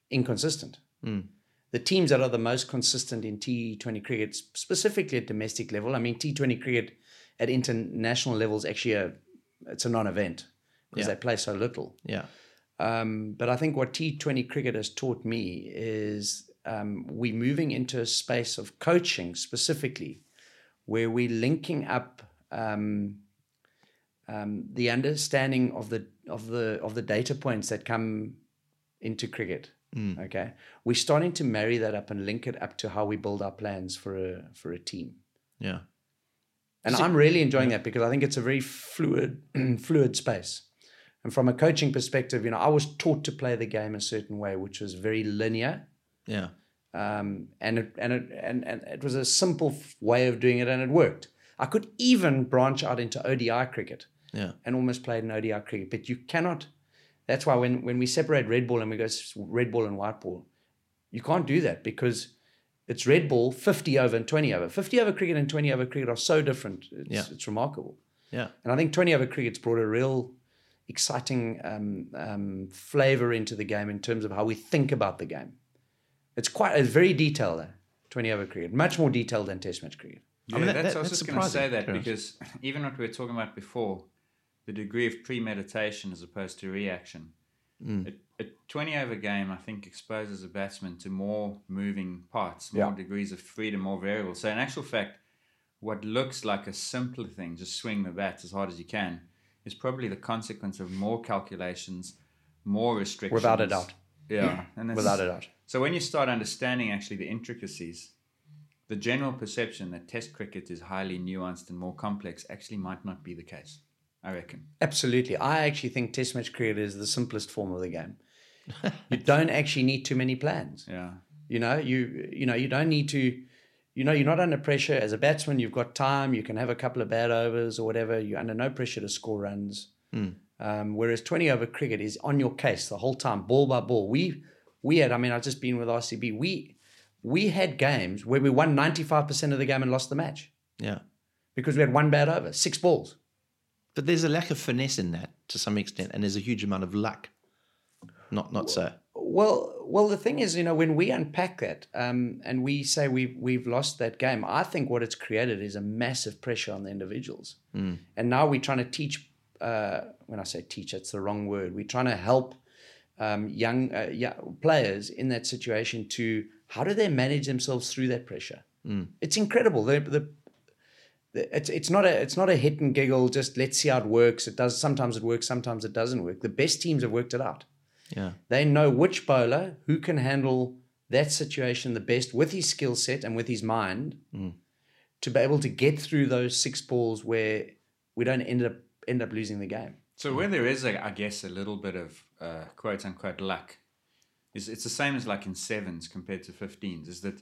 inconsistent. Mm. The teams that are the most consistent in T20 cricket, specifically at domestic level, I mean T20 cricket at international levels actually a, it's a non-event because Yeah. they play so little. Yeah. Um, but I think what T20 cricket has taught me is um, we're moving into a space of coaching specifically, where we're linking up um, um, the understanding of the of the of the data points that come into cricket. Okay, we're starting to marry that up and link it up to how we build our plans for a for a team. Yeah. And I'm really enjoying that because I think it's a very fluid, fluid space. And from a coaching perspective, you know, I was taught to play the game a certain way, which was very linear, Yeah. um, and it and it and, and it was a simple way of doing it, and it worked. I could even branch out into ODI cricket Yeah. and almost played in ODI cricket, but you cannot. That's why when when we separate red ball and we go red ball and white ball, you can't do that because it's red ball, 50 over and 20 over. 50 over cricket and 20 over cricket are so different. It's, Yeah. it's remarkable. Yeah. And I think 20 over cricket's brought a real exciting um, um, flavor into the game in terms of how we think about the game. It's quite, it's very detailed, uh, 20 over cricket, much more detailed than test match cricket. Yeah, mean, that- that's, that- I was that's just going to say that Terence. because even what we were talking about before, the degree of premeditation as opposed to reaction. Mm. A, a 20 over game, I think, exposes a batsman to more moving parts, more Yeah. degrees of freedom, more variables. So, in actual fact, what looks like a simpler thing, just swing the bat as hard as you can, is probably the consequence of more calculations, more restrictions. Without a doubt. Yeah. And Without a doubt. so when you start understanding actually the intricacies, the general perception that Test cricket is highly nuanced and more complex actually might not be the case. I reckon. Absolutely. I actually think test match cricket is the simplest form of the game. you don't actually need too many plans. Yeah. You know, you you know, you don't need to you know, you're not under pressure as a batsman, you've got time, you can have a couple of bad overs or whatever, you're under no pressure to score runs. Um, whereas 20 over cricket is on your case the whole time, ball by ball. We we had, I mean, I've just been with RCB. We we had games where we won 95% of the game and lost the match Yeah. because we had one bad over, six balls. But there's a lack of finesse in that to some extent, and there's a huge amount of luck. Not not so. Well, well, the thing is, you know, when we unpack that um, and we say we've we've lost that game, I think what it's created is a massive pressure on the individuals. And now we're trying to teach. Uh, when I say teach, it's the wrong word. We're trying to help um, young, uh, young players in that situation to how do they manage themselves through that pressure. It's incredible. The the- it's it's not a it's not a hit and giggle. Just let's see how it works. It does sometimes it works, sometimes it doesn't work. The best teams have worked it out. Yeah. They know which bowler who can handle that situation the best with his skill set and with his mind to be able to get through those six balls where we don't end up end up losing the game. So where there is, a, I guess, a little bit of uh, quote unquote luck, is it's the same as like in sevens compared to 15s. Is that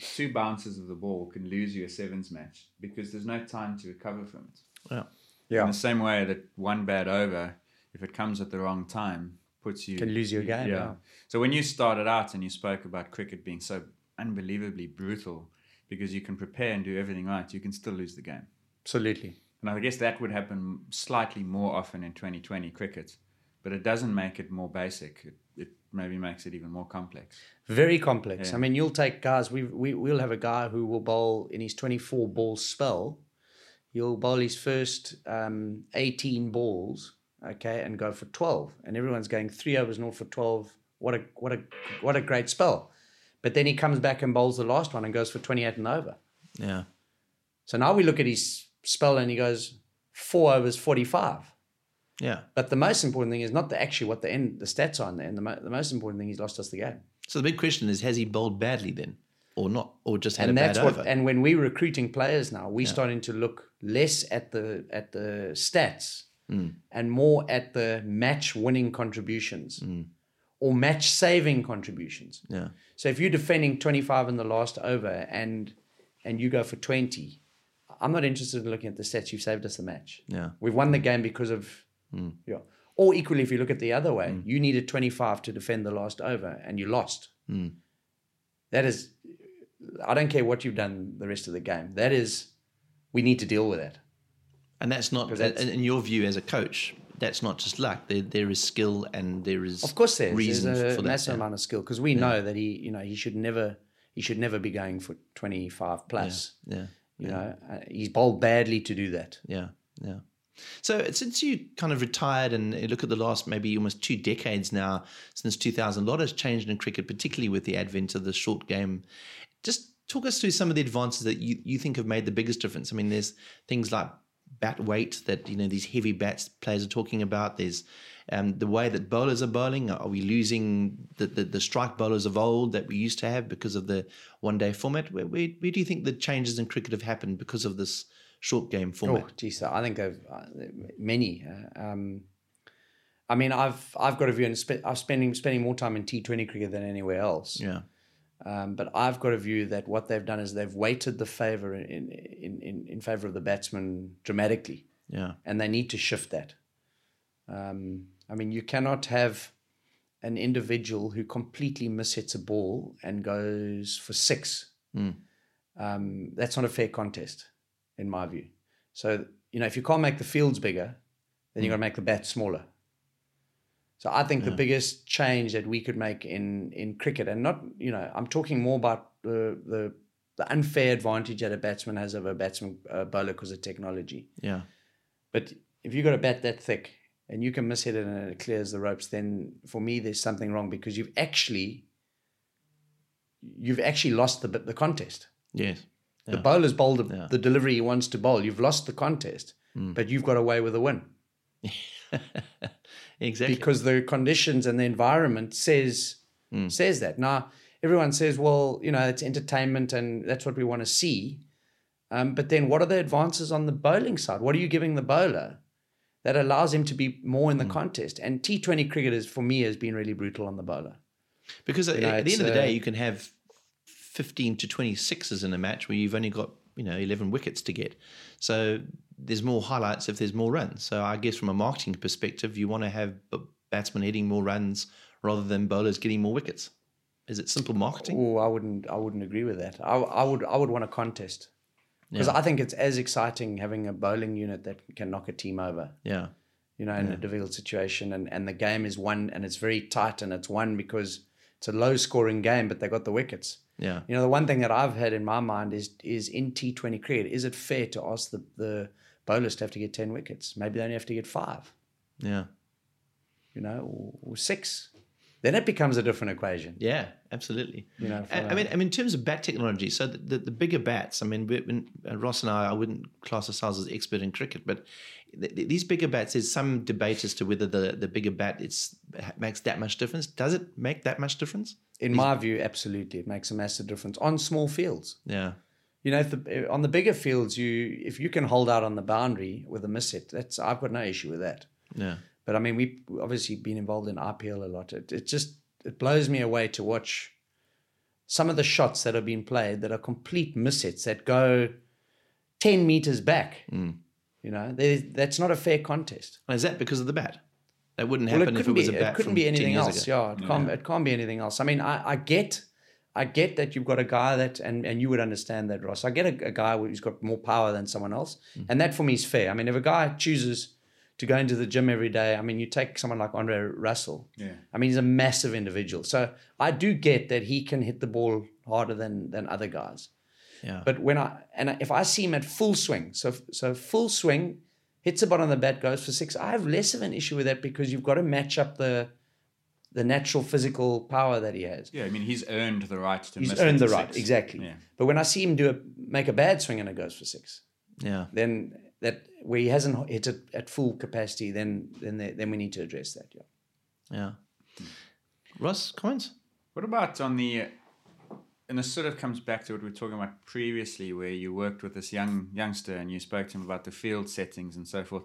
two bounces of the ball can lose you a sevens match because there's no time to recover from it. Yeah. Yeah. In the same way that one bad over, if it comes at the wrong time, puts you Can lose your game, yeah. So when you started out and you spoke about cricket being so unbelievably brutal because you can prepare and do everything right, you can still lose the game. Absolutely. And I guess that would happen slightly more often in 2020 cricket, but it doesn't make it more basic. It, it maybe makes it even more complex. Very complex. Yeah. I mean, you'll take guys. We we we'll have a guy who will bowl in his twenty four ball spell. He'll bowl his first um, eighteen balls, okay, and go for twelve. And everyone's going three overs, not for twelve. What a what a what a great spell. But then he comes back and bowls the last one and goes for twenty eight and over. Yeah. So now we look at his spell and he goes four overs, forty five. Yeah. But the most important thing is not the actually what the end the stats are on there. And the, mo- the most important thing he's lost us the game. So the big question is, has he bowled badly then, or not, or just had and a that's bad what over? and when we're recruiting players now we're starting to look less at the at the stats Mm. and more at the match winning contributions Mm. or match saving contributions yeah. so if you're defending 25 in the last over and and you go for 20 i'm not interested in looking at the stats you've saved us the match Yeah. we've won the game because of Mm. yeah or equally if you look at the other way mm. you needed 25 to defend the last over and you lost mm. that is i don't care what you've done the rest of the game that is we need to deal with that And that's not, that's- in your view as a coach, that's not just luck. There, there is skill and there is of course there's, reason there's a for that. massive yeah. amount of skill because we know that he you know he should never he should never be going for 25 plus Yeah. you know uh, he's bowled badly to do that Yeah, yeah. So since you kind of retired and look at the last maybe almost two decades now since 2000, a lot has changed in cricket, particularly with the advent of the short game. Just talk us through some of the advances that you, you think have made the biggest difference. I mean, there's things like bat weight that you know these heavy bats players are talking about. There's um, the way that bowlers are bowling. Are we losing the, the, the strike bowlers of old that we used to have because of the one day format? Where, where, where do you think the changes in cricket have happened because of this short game format? Oh, geez, I think I've uh, many. Uh, um, I mean, I've I've got a view, and spe- I'm spending spending more time in T20 cricket than anywhere else. Yeah. Um, but I've got a view that what they've done is they've weighted the favor in in in, in favor of the batsman dramatically, Yeah. and they need to shift that. Um, I mean, you cannot have an individual who completely mishits a ball and goes for six. Um, that's not a fair contest, in my view. So you know, if you can't make the fields bigger, then you've got to make the bats smaller. So I think the biggest change that we could make in in cricket, and not you know, I'm talking more about the the, the unfair advantage that a batsman has over a batsman uh, bowler because of technology. Yeah. But if you've got a bat that thick and you can miss hit it and it clears the ropes, then for me there's something wrong because you've actually you've actually lost the the contest. Yes. The bowler's bowled the, the delivery he wants to bowl. You've lost the contest, hmm. but you've got away with a win Exactly. because the conditions and the environment says hmm. says that. Now everyone says, well, you know, it's entertainment and that's what we want to see. Um, but then, what are the advances on the bowling side? What are you giving the bowler that allows him to be more in the hmm. contest? And T20 cricket is, for me, has been really brutal on the bowler. because at, know, at the end of the day, you can have 15 to 26s in a match where you've only got, you know, 11 wickets to get. So there's more highlights if there's more runs. So I guess from a marketing perspective, you want to have b- batsmen hitting more runs rather than bowlers getting more wickets. Is it simple marketing? Oh, I wouldn't. I wouldn't agree with that. I, I would. I would want a contest because I think it's as exciting having a bowling unit that can knock a team over. Yeah. you know, in a difficult situation, and, and the game is won, and it's very tight, and it's won because it's a low scoring game, but they got the wickets. Yeah. You know, the one thing that I've had in my mind is is in T Twenty cricket, is it fair to ask the the bowlers to have to get ten wickets? Maybe they only have to get five, Yeah. you know, or, or six. Then it becomes a different equation. Yeah, absolutely. You know, I, I mean, I mean, in terms of bat technology, so the, the, the bigger bats. I mean, uh, Ross and I, I wouldn't class ourselves as expert in cricket, but th- th- these bigger bats. There's some debate as to whether the, the bigger bat it's makes that much difference. Does it make that much difference? In my view, absolutely, it makes a massive difference on small fields. Yeah, You know, if the, eh, on the bigger fields, you if you can hold out on the boundary with a miss hit, that's I've got no issue with that. yeah, But I mean, we've obviously been involved in IPL a lot. It, it just it blows me away to watch some of the shots that have been played that are complete mishits that go ten meters back, mm. You know, that's not a fair contest. And is that because of the bat? That wouldn't Well, happen it if it was be. a bat It couldn't be anything else. Yeah, it can't. It can't be anything else. I mean, I, I get, I get that you've got a guy that, and and you would understand that, Ross. I get a, a guy who's got more power than someone else, Mm. and that for me is fair. I mean, if a guy chooses to go into the gym every day, I mean, you take someone like Andre Russell. Yeah. I mean, he's a massive individual. So I do get that he can hit the ball harder than than other guys. Yeah. But when I and if I see him at full swing, so so full swing, hits the bottom of the bat, goes for six. I have less of an issue with that because you've got to match up the the natural physical power that he has. Yeah, I mean, he's earned the right to He's miss earned the to right, exactly. Yeah. But when I see him do a make a bad swing and it goes for six, yeah. then that where he hasn't hit it at full capacity, then then then we need to address that. Yeah. Yeah. Ross, comments? What about on the, and this sort of comes back to what we were talking about previously, where you worked with this young youngster and you spoke to him about the field settings and so forth.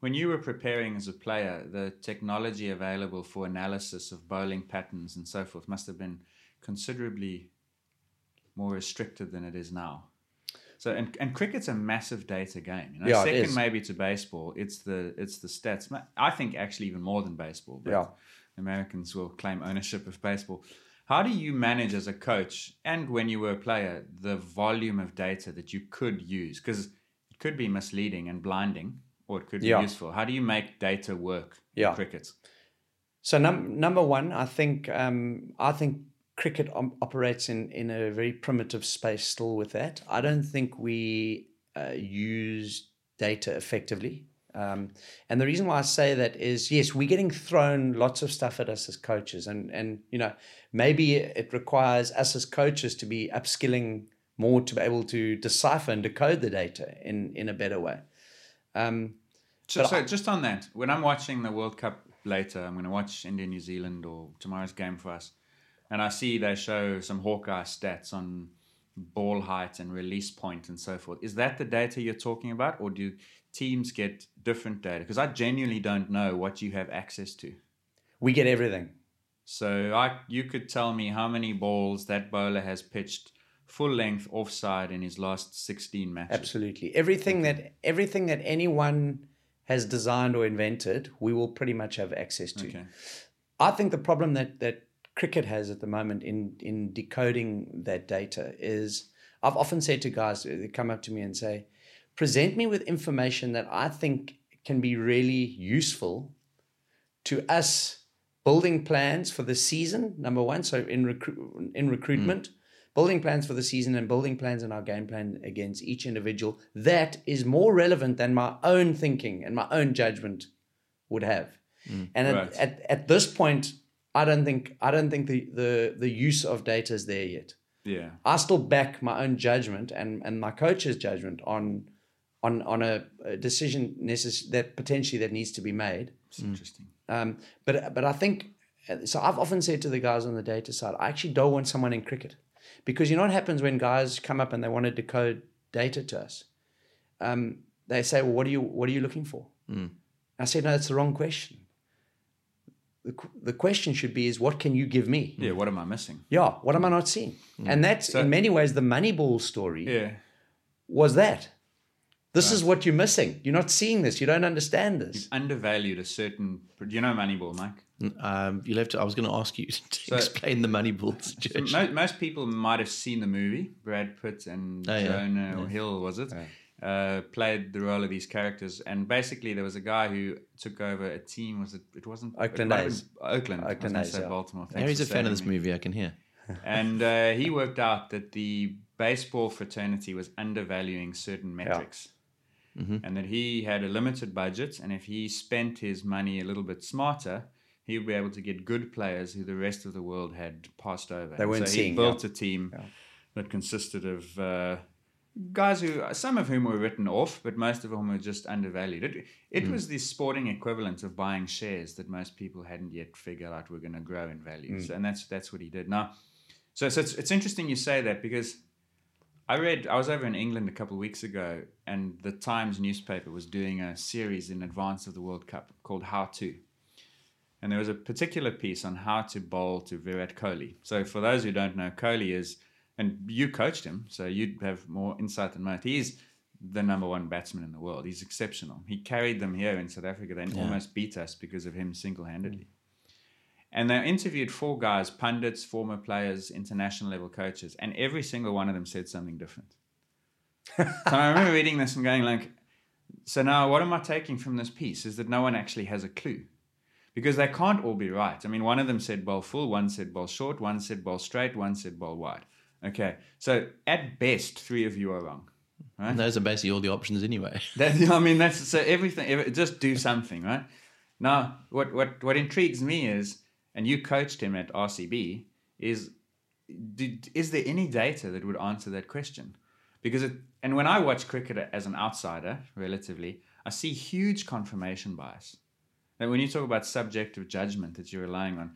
When you were preparing as a player, the technology available for analysis of bowling patterns and so forth must have been considerably more restricted than it is now. So, and, and cricket's a massive data game. You know, Yeah, second maybe to baseball. It's the it's the stats. I think actually even more than baseball. But Yeah. Americans will claim ownership of baseball. How do you manage as a coach and when you were a player the volume of data that you could use? Because it could be misleading and blinding, or it could be Yeah. useful. How do you make data work Yeah. in cricket? So num- number one, I think um, I think cricket om- operates in in a very primitive space still. With that, I don't think we uh, use data effectively. Um, and the reason why I say that is, yes, we're getting thrown lots of stuff at us as coaches, and and you know maybe it requires us as coaches to be upskilling more to be able to decipher and decode the data in in a better way. Um, So, so I- just on that, when I'm watching the World Cup later, I'm going to watch India New Zealand or tomorrow's game for us, and I see they show some Hawkeye stats on ball height and release point and so forth. Is that the data you're talking about, or do teams get different data? Because I genuinely don't know what you have access to. we get everything. So I, you could tell me how many balls that bowler has pitched full length offside in his last 16 matches. Absolutely. Everything that everything that anyone has designed or invented, we will pretty much have access to. Okay. I think the problem that that cricket has at the moment in in decoding that data is I've often said to guys they come up to me and say, present me with information that I think can be really useful to us building plans for the season. Number one, so in recruit in recruitment, mm. building plans for the season and building plans in our game plan against each individual. That is more relevant than my own thinking and my own judgment would have. Mm, and at, at, at this point, I don't think I don't think the, the, the use of data is there yet. Yeah. I still back my own judgment and, and my coach's judgment on on on a, a decision necess- that potentially that needs to be made. It's interesting. Um, but but I think so. I've often said to the guys on the data side, I actually don't want someone in cricket because you know what happens when guys come up and they want to decode data to us. Um, they say, "Well, what are you what are you looking for?" I said, "No, that's the wrong question. The, the question should be is what can you give me? Yeah. What am I missing? Yeah, what am I not seeing? And that's So- in many ways the Moneyball story Yeah. was that. This is what you're missing. You're not seeing this. You don't understand this. Undervalued a certain. Do you know Moneyball, Mike? Um, you'll have to. I was going to ask you to So- explain the Moneyball So situation. mo- most people might have seen the movie. Brad Pitt and Oh, yeah. Jonah or Hill, was it? Uh, played the role of these characters, and basically there was a guy who took over a team. Was it? It wasn't Oakland it A's. Oakland. Oakland A's, yeah. Baltimore. Thanks Harry's a fan of this me. movie. I can hear. and uh, he worked out that the baseball fraternity was undervaluing certain metrics. Mm-hmm. And that he had a limited budget, and if he spent his money a little bit smarter, he would be able to get good players who the rest of the world had passed over. They weren't so seeing, he built a team that consisted of uh, guys who, some of whom were written off, but most of whom were just undervalued. It, it mm. was the sporting equivalent of buying shares that most people hadn't yet figured out were going to grow in value. Mm. So, and that's that's what he did. Now, so, so it's, it's interesting you say that because I read, I was over in England a couple of weeks ago, and the Times newspaper was doing a series in advance of the World Cup called How To. And there was a particular piece on how to bowl to Virat Kohli. So, for those who don't know, Kohli is, and you coached him, so you'd have more insight than most. He's the number one batsman in the world. He's exceptional. He carried them here in South Africa. They almost beat us because of him single handedly. And they interviewed four guys, pundits, former players, international level coaches, and every single one of them said something different. so I remember reading this and going like, so now what am I taking from this piece is that no one actually has a clue. Because they can't all be right. I mean, one of them said ball full, one said ball short, one said ball straight, one said ball wide. Okay, so at best, three of you are wrong. Right? Those are basically all the options anyway. That, I mean, that's so everything. Just do something, right? Now, what what what intrigues me is, and you coached him at RCB, is did, is there any data that would answer that question? Because it, and when I watch cricket as an outsider, relatively, I see huge confirmation bias. And when you talk about subjective judgment that you're relying on,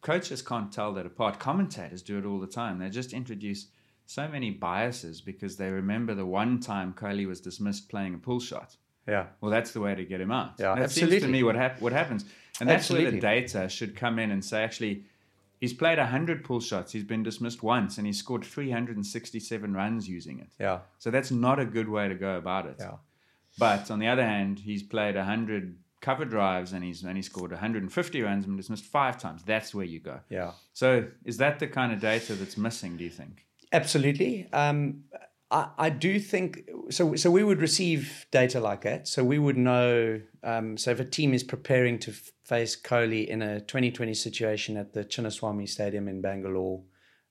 coaches can't tell that apart. Commentators do it all the time. They just introduce so many biases because they remember the one time Kohli was dismissed playing a pull shot. Yeah. Well, that's the way to get him out. Yeah, that seems to me what hap- what happens, and that's where the data should come in and say, actually, he's played hundred pull shots, he's been dismissed once, and he's scored three hundred and sixty-seven runs using it. Yeah. So that's not a good way to go about it. Yeah. But on the other hand, he's played 100 cover drives and he's only scored 150 runs and dismissed five times. That's where you go. Yeah. So is that the kind of data that's missing, do you think? Absolutely. Um, I, I do think so. So we would receive data like that. So we would know. Um, so if a team is preparing to f- face Kohli in a 2020 situation at the Chinnaswamy Stadium in Bangalore,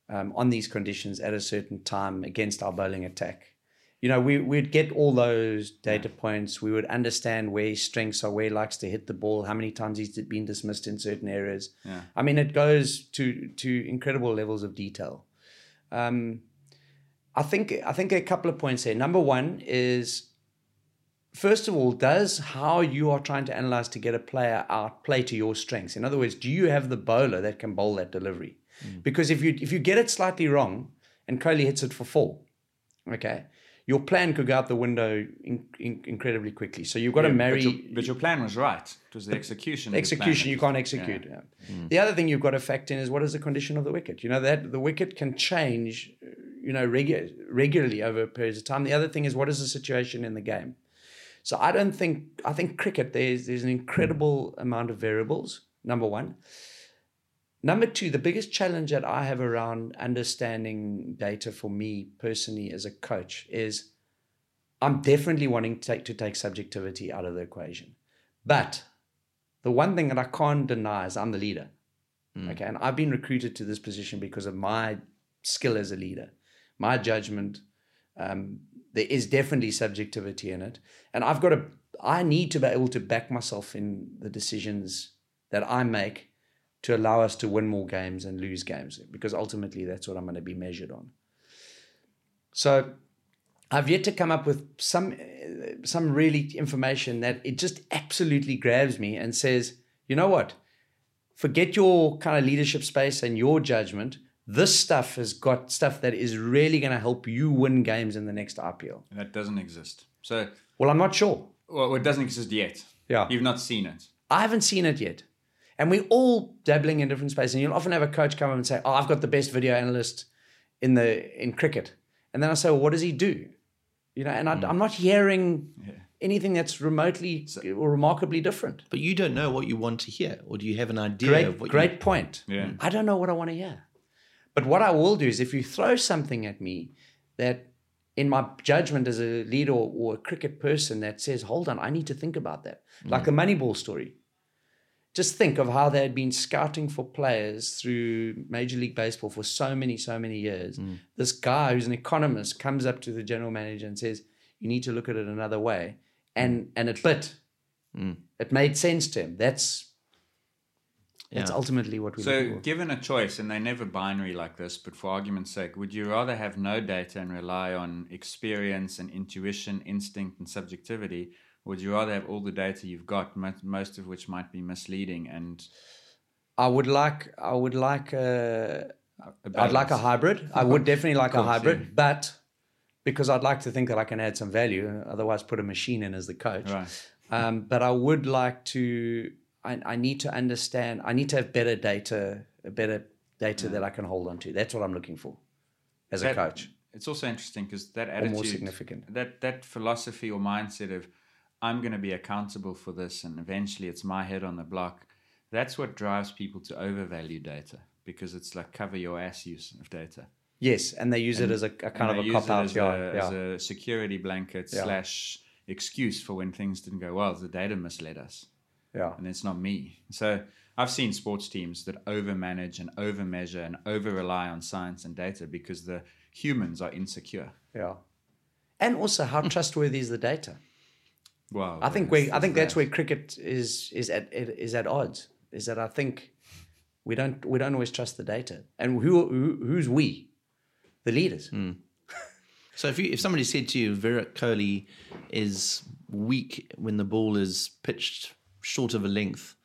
um, on these conditions at a certain time against our bowling attack, you know, we we'd get all those data points. We would understand where his strengths are, where he likes to hit the ball, how many times he's been dismissed in certain areas. Yeah. I mean, it goes to to incredible levels of detail. Um, I think I think a couple of points here. Number one is, first of all, does how you are trying to analyze to get a player out play to your strengths? In other words, do you have the bowler that can bowl that delivery? Because if you if you get it slightly wrong and Kohli hits it for four, okay, your plan could go out the window in, in, incredibly quickly. So you've got to marry But your, but your plan was right. It was the execution. the execution you can't execute yeah. the other thing you've got to factor in is what is the condition of the wicket you know that the wicket can change uh, you know regu- regularly over periods of time. The other thing is what is the situation in the game? So i don't think i think cricket there's there's an incredible amount of variables number one. Number two the biggest challenge that i have around understanding data for me personally as a coach is i'm definitely wanting to take to take subjectivity out of the equation. But the one thing that I can't deny is I'm the leader. Hmm. Okay. And I've been recruited to this position because of my skill as a leader, my judgment. Um, there is definitely subjectivity in it. And I've got to, I need to be able to back myself in the decisions that I make to allow us to win more games and lose games because ultimately that's what I'm going to be measured on. So I've yet to come up with some some really information that it just absolutely grabs me and says, you know what? Forget your kind of leadership space and your judgment. This stuff has got stuff that is really going to help you win games in the next IPL. That doesn't exist. So, Well, I'm not sure. well, it doesn't exist yet. Yeah. You've not seen it. I haven't seen it yet. And we're all dabbling in different spaces. And you'll often have a coach come up and say, Oh, I've got the best video analyst in the in cricket. And then I say, Well, what does he do? You know, and I, hmm. I'm not hearing anything that's remotely or remarkably different. But you don't know what you want to hear, or do you have an idea Great, of what great you point. Yeah. I don't know what I want to hear. But what I will do is if you throw something at me that in my judgment as a leader or, or a cricket person that says, hold on, I need to think about that. Mm. Like the Moneyball story. Just think of how they had been scouting for players through Major League Baseball for so many, so many years. Mm. This guy who's an economist comes up to the general manager and says, You need to look at it another way. And and it bit. Mm. It made sense to him. That's that's ultimately what we So, given a choice, and they're never binary like this, but for argument's sake, would you rather have no data and rely on experience and intuition, instinct, and subjectivity? Or would you rather have all the data you've got, most of which might be misleading and I would like I would like a, a I'd like a hybrid. I would definitely like a hybrid, yeah. but because I'd like to think that I can add some value. Otherwise, put a machine in as the coach. Right. Um, but I would like to. I, I need to understand. I need to have better data, better data that I can hold on to. That's what I'm looking for as a coach. it's also interesting because that or attitude, more significant. that that philosophy or mindset of I'm going to be accountable for this, and eventually it's my head on the block. That's what drives people to overvalue data because it's like cover your ass use of data. Yes, and they use it as a, a kind of a cop out. as, Yeah, a, yeah. as a security blanket Yeah. slash excuse for when things didn't go well. The data misled us, yeah. and it's not me. So I've seen sports teams that overmanage and overmeasure and over rely on science and data because the humans are insecure. Yeah. And also, how trustworthy is the data? Well, I think we, I think that's that. where cricket is is at is at odds. Is that I think we don't we don't always trust the data, and who, who who's we? The leaders. Hmm. So if you if somebody said to you Virat Kohli is weak when the ball is pitched short of a length,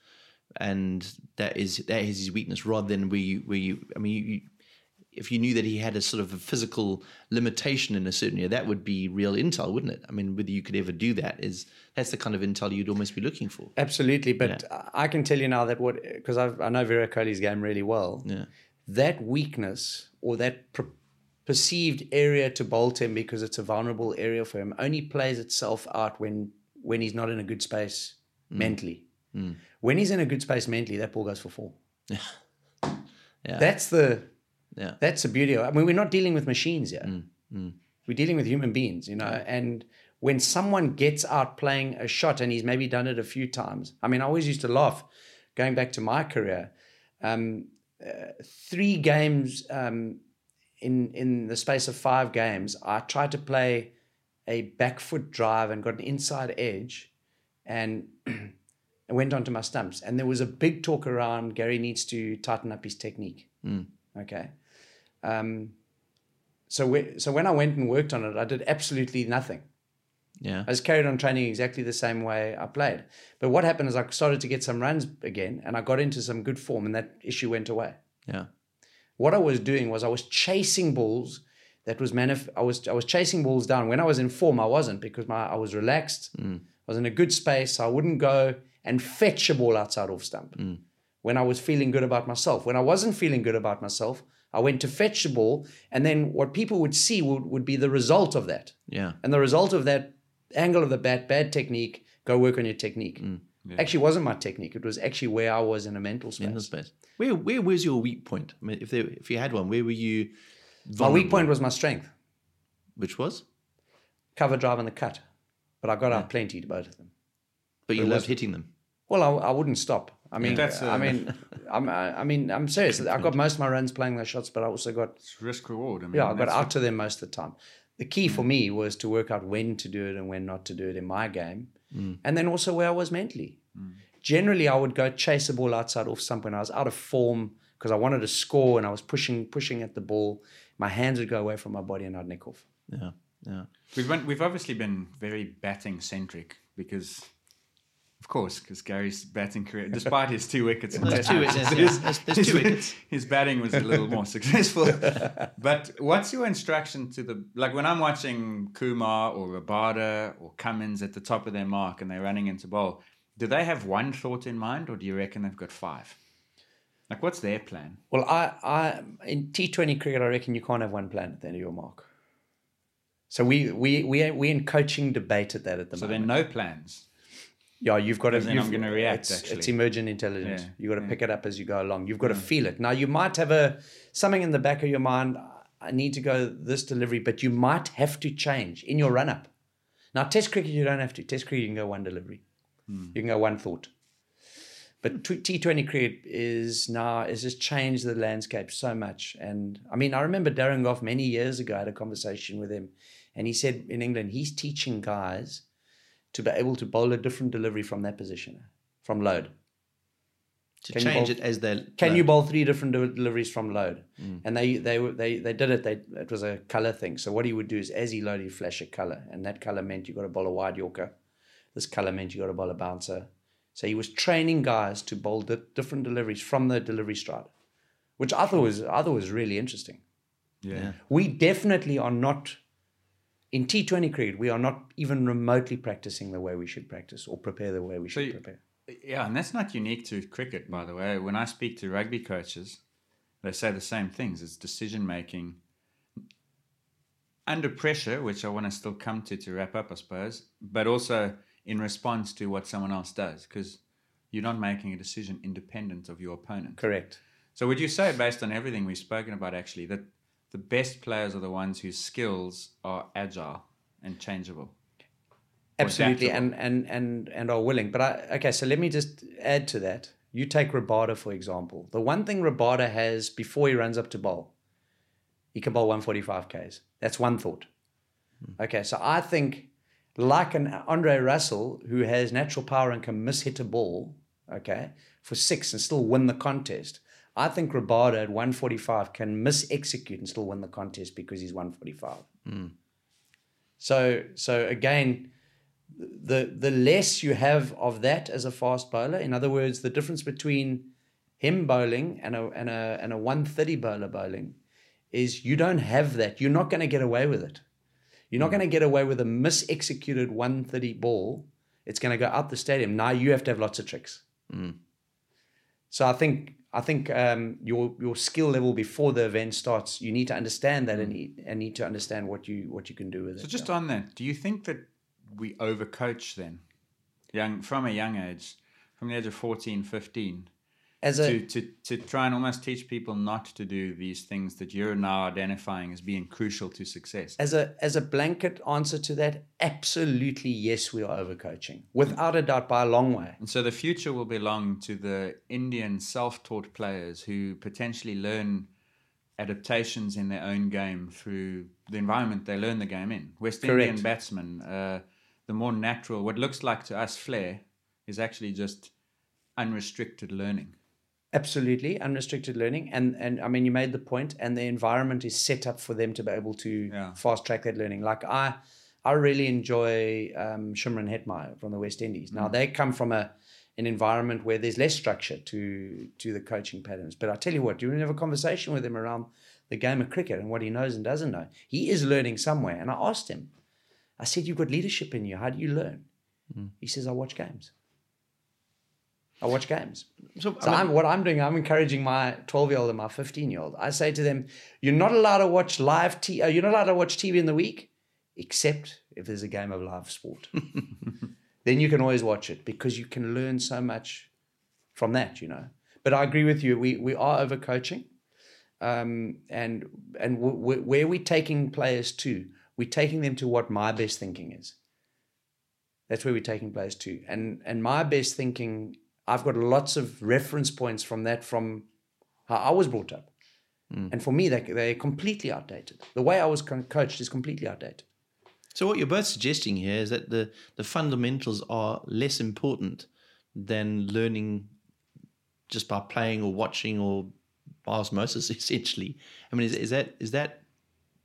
and that is that is his weakness, rather than where you where you I mean you, if you knew that he had a sort of a physical limitation in a certain area, that would be real intel, wouldn't it? I mean, whether you could ever do that is that's the kind of intel you'd almost be looking for. Absolutely, but I can tell you now that what because I know Virat Kohli's game really well. Yeah. That weakness or that per- perceived area to bolt him because it's a vulnerable area for him only plays itself out when when he's not in a good space mentally. When he's in a good space mentally, that ball goes for four. Yeah. That's the Yeah. that's the beauty. Of, I mean, we're not dealing with machines here. We're dealing with human beings, you know. And when someone gets out playing a shot and he's maybe done it a few times, I mean, I always used to laugh going back to my career. Um, uh, three games um, in in the space of five games, I tried to play a back foot drive and got an inside edge, and I went onto my stumps. And there was a big talk around Gary needs to tighten up his technique. Okay. Um, so we, so when I went and worked on it, I did absolutely nothing. Yeah. I just carried on training exactly the same way I played. But what happened is I started to get some runs again, and I got into some good form, and that issue went away. Yeah. What I was doing was I was chasing balls. That was manif- I was I was chasing balls down. When I was in form, I wasn't because my I was relaxed. I was in a good space. I wouldn't go and fetch a ball outside off stump. Mm. When I was feeling good about myself. When I wasn't feeling good about myself, I went to fetch the ball, and then what people would see would, would be the result of that. Yeah. And the result of that angle of the bat, bad technique, go work on your technique. Mm. Actually, wasn't my technique. It was actually where I was in a mental space. The space. Where where was your weak point? I mean, if there if you had one, where were you? my weak point was my strength, which was, cover drive and the cut. But I got out plenty to both of them. but you It loved was- hitting them. Well, I, I wouldn't stop. I mean, that's I a- mean, I'm, I I mean, I'm serious. I got most of my runs playing those shots, but I also got It's risk reward. I mean, yeah, I got out to them most of the time. The key for mm. me was to work out when to do it and when not to do it in my game, mm. and then also where I was mentally. Mm. Generally, I would go chase a ball outside off stump when I was out of form because I wanted to score and I was pushing pushing at the ball. My hands would go away from my body and I'd nick off. Yeah. Yeah. We've been, we've obviously been very batting centric because, of course, because Gary's batting career, despite his two wickets, in There's Test two wickets, his- yeah. There's- there's two wickets. His batting was a little more successful. but what's your instruction to the like when I'm watching Kumar or Rabada or Cummins at the top of their mark and they're running into bowl? Do they have one thought in mind, or do you reckon they've got five? Like, what's their plan? Well, I, I in T20 cricket, I reckon you can't have one plan at the end of your mark. So we we we we in coaching debated that at the moment. So there are no plans. Yeah, you've got to. In I'm gonna react, It's, actually. it's emergent intelligence. Yeah, You've got to yeah. pick it up as you go along. You've got to feel it. Now, you might have a something in the back of your mind. I need to go this delivery, but you might have to change in your run up. Now, Test cricket, you don't have to. Test cricket, you can go one delivery. Hmm. You can go one thought. But T Twenty cricket is now has just changed the landscape so much. And I mean, I remember Darren Gough many years ago. I had a conversation with him, and he said in England he's teaching guys to be able to bowl a different delivery from that position, from load. To Can change bowl- it as they Can you bowl three different de- deliveries from load? Mm. And they they were- they they did it. They it was a color thing. So what he would do is as he loaded, he'd flash a color, and that color meant you got to bowl a wide Yorker. This color meant you got to bowl a bouncer. So he was training guys to bowl di- different deliveries from the delivery stride, which I thought was I thought was really interesting. Yeah. We definitely are not in T20 cricket. We are not even remotely practicing the way we should practice or prepare the way we should you- prepare. Yeah, and that's not unique to cricket, by the way. When I speak to rugby coaches, they say the same things. It's decision making under pressure, which I want to still come to to wrap up, I suppose, but also in response to what someone else does, because you're not making a decision independent of your opponent. Correct. So, would you say, based on everything we've spoken about, actually, that the best players are the ones whose skills are agile and changeable? Absolutely, and, and and and are willing. But I okay, so let me just add to that. You take Rabada for example. The one thing Rabada has before he runs up to bowl, he can bowl 145 k's. That's one thought. Hmm. Okay, so I think like an Andre Russell who has natural power and can miss hit a ball, okay, for six and still win the contest. I think Rabada at 145 can miss execute and still win the contest because he's 145. Hmm. So so again, the the less you have of that as a fast bowler, in other words, the difference between him bowling and a and a and a 130 bowler bowling is you don't have that. You're not going to get away with it. You're not hmm. going to get away with a mis-executed 130 ball. It's going to go out the stadium. Now you have to have lots of tricks. Hmm. So I think I think um, your your skill level before the event starts, you need to understand that and need, and need to understand what you what you can do with So it. So just on that, do you think that we overcoach then? Young from a young age, from the age of 14, 15, as a to, to, to try and almost teach people not to do these things that you're now identifying as being crucial to success. as a as a blanket answer to that, absolutely yes, we are overcoaching without a doubt by a long way. And so the future will belong to the Indian self-taught players who potentially learn adaptations in their own game through the environment they learn the game in. West Indian Correct. batsmen, uh, the more natural, what looks like to us flair, is actually just unrestricted learning. Absolutely unrestricted learning, and and I mean you made the point, and the environment is set up for them to be able to Yeah. fast track that learning. Like I, I really enjoy um, Shimron Hetmyer from the West Indies. Now they come from a an environment where there's less structure to to the coaching patterns. But I tell you what, you have a conversation with him around the game of cricket and what he knows and doesn't know. He is learning somewhere, and I asked him. I said, "You've got leadership in you. How do you learn?" He says, "I watch games. I watch games." So, So I mean, I'm, what I'm doing, I'm encouraging my 12 year old and my 15 year old. I say to them, you're not allowed to watch live TV. Uh, you're not allowed to watch TV in the week, except if there's a game of live sport. then you can always watch it because you can learn so much from that, you know. But I agree with you. We we are overcoaching, um, and and w- w- where we're taking players to, we're taking them to what my best thinking is. That's where we're taking players to, and and my best thinking. I've got lots of reference points from that from how I was brought up, hmm. and for me, they they're completely outdated. The way I was co- coached is completely outdated. so what you're both suggesting here is that the, the fundamentals are less important than learning just by playing or watching or by osmosis, essentially. I mean, is, is that is that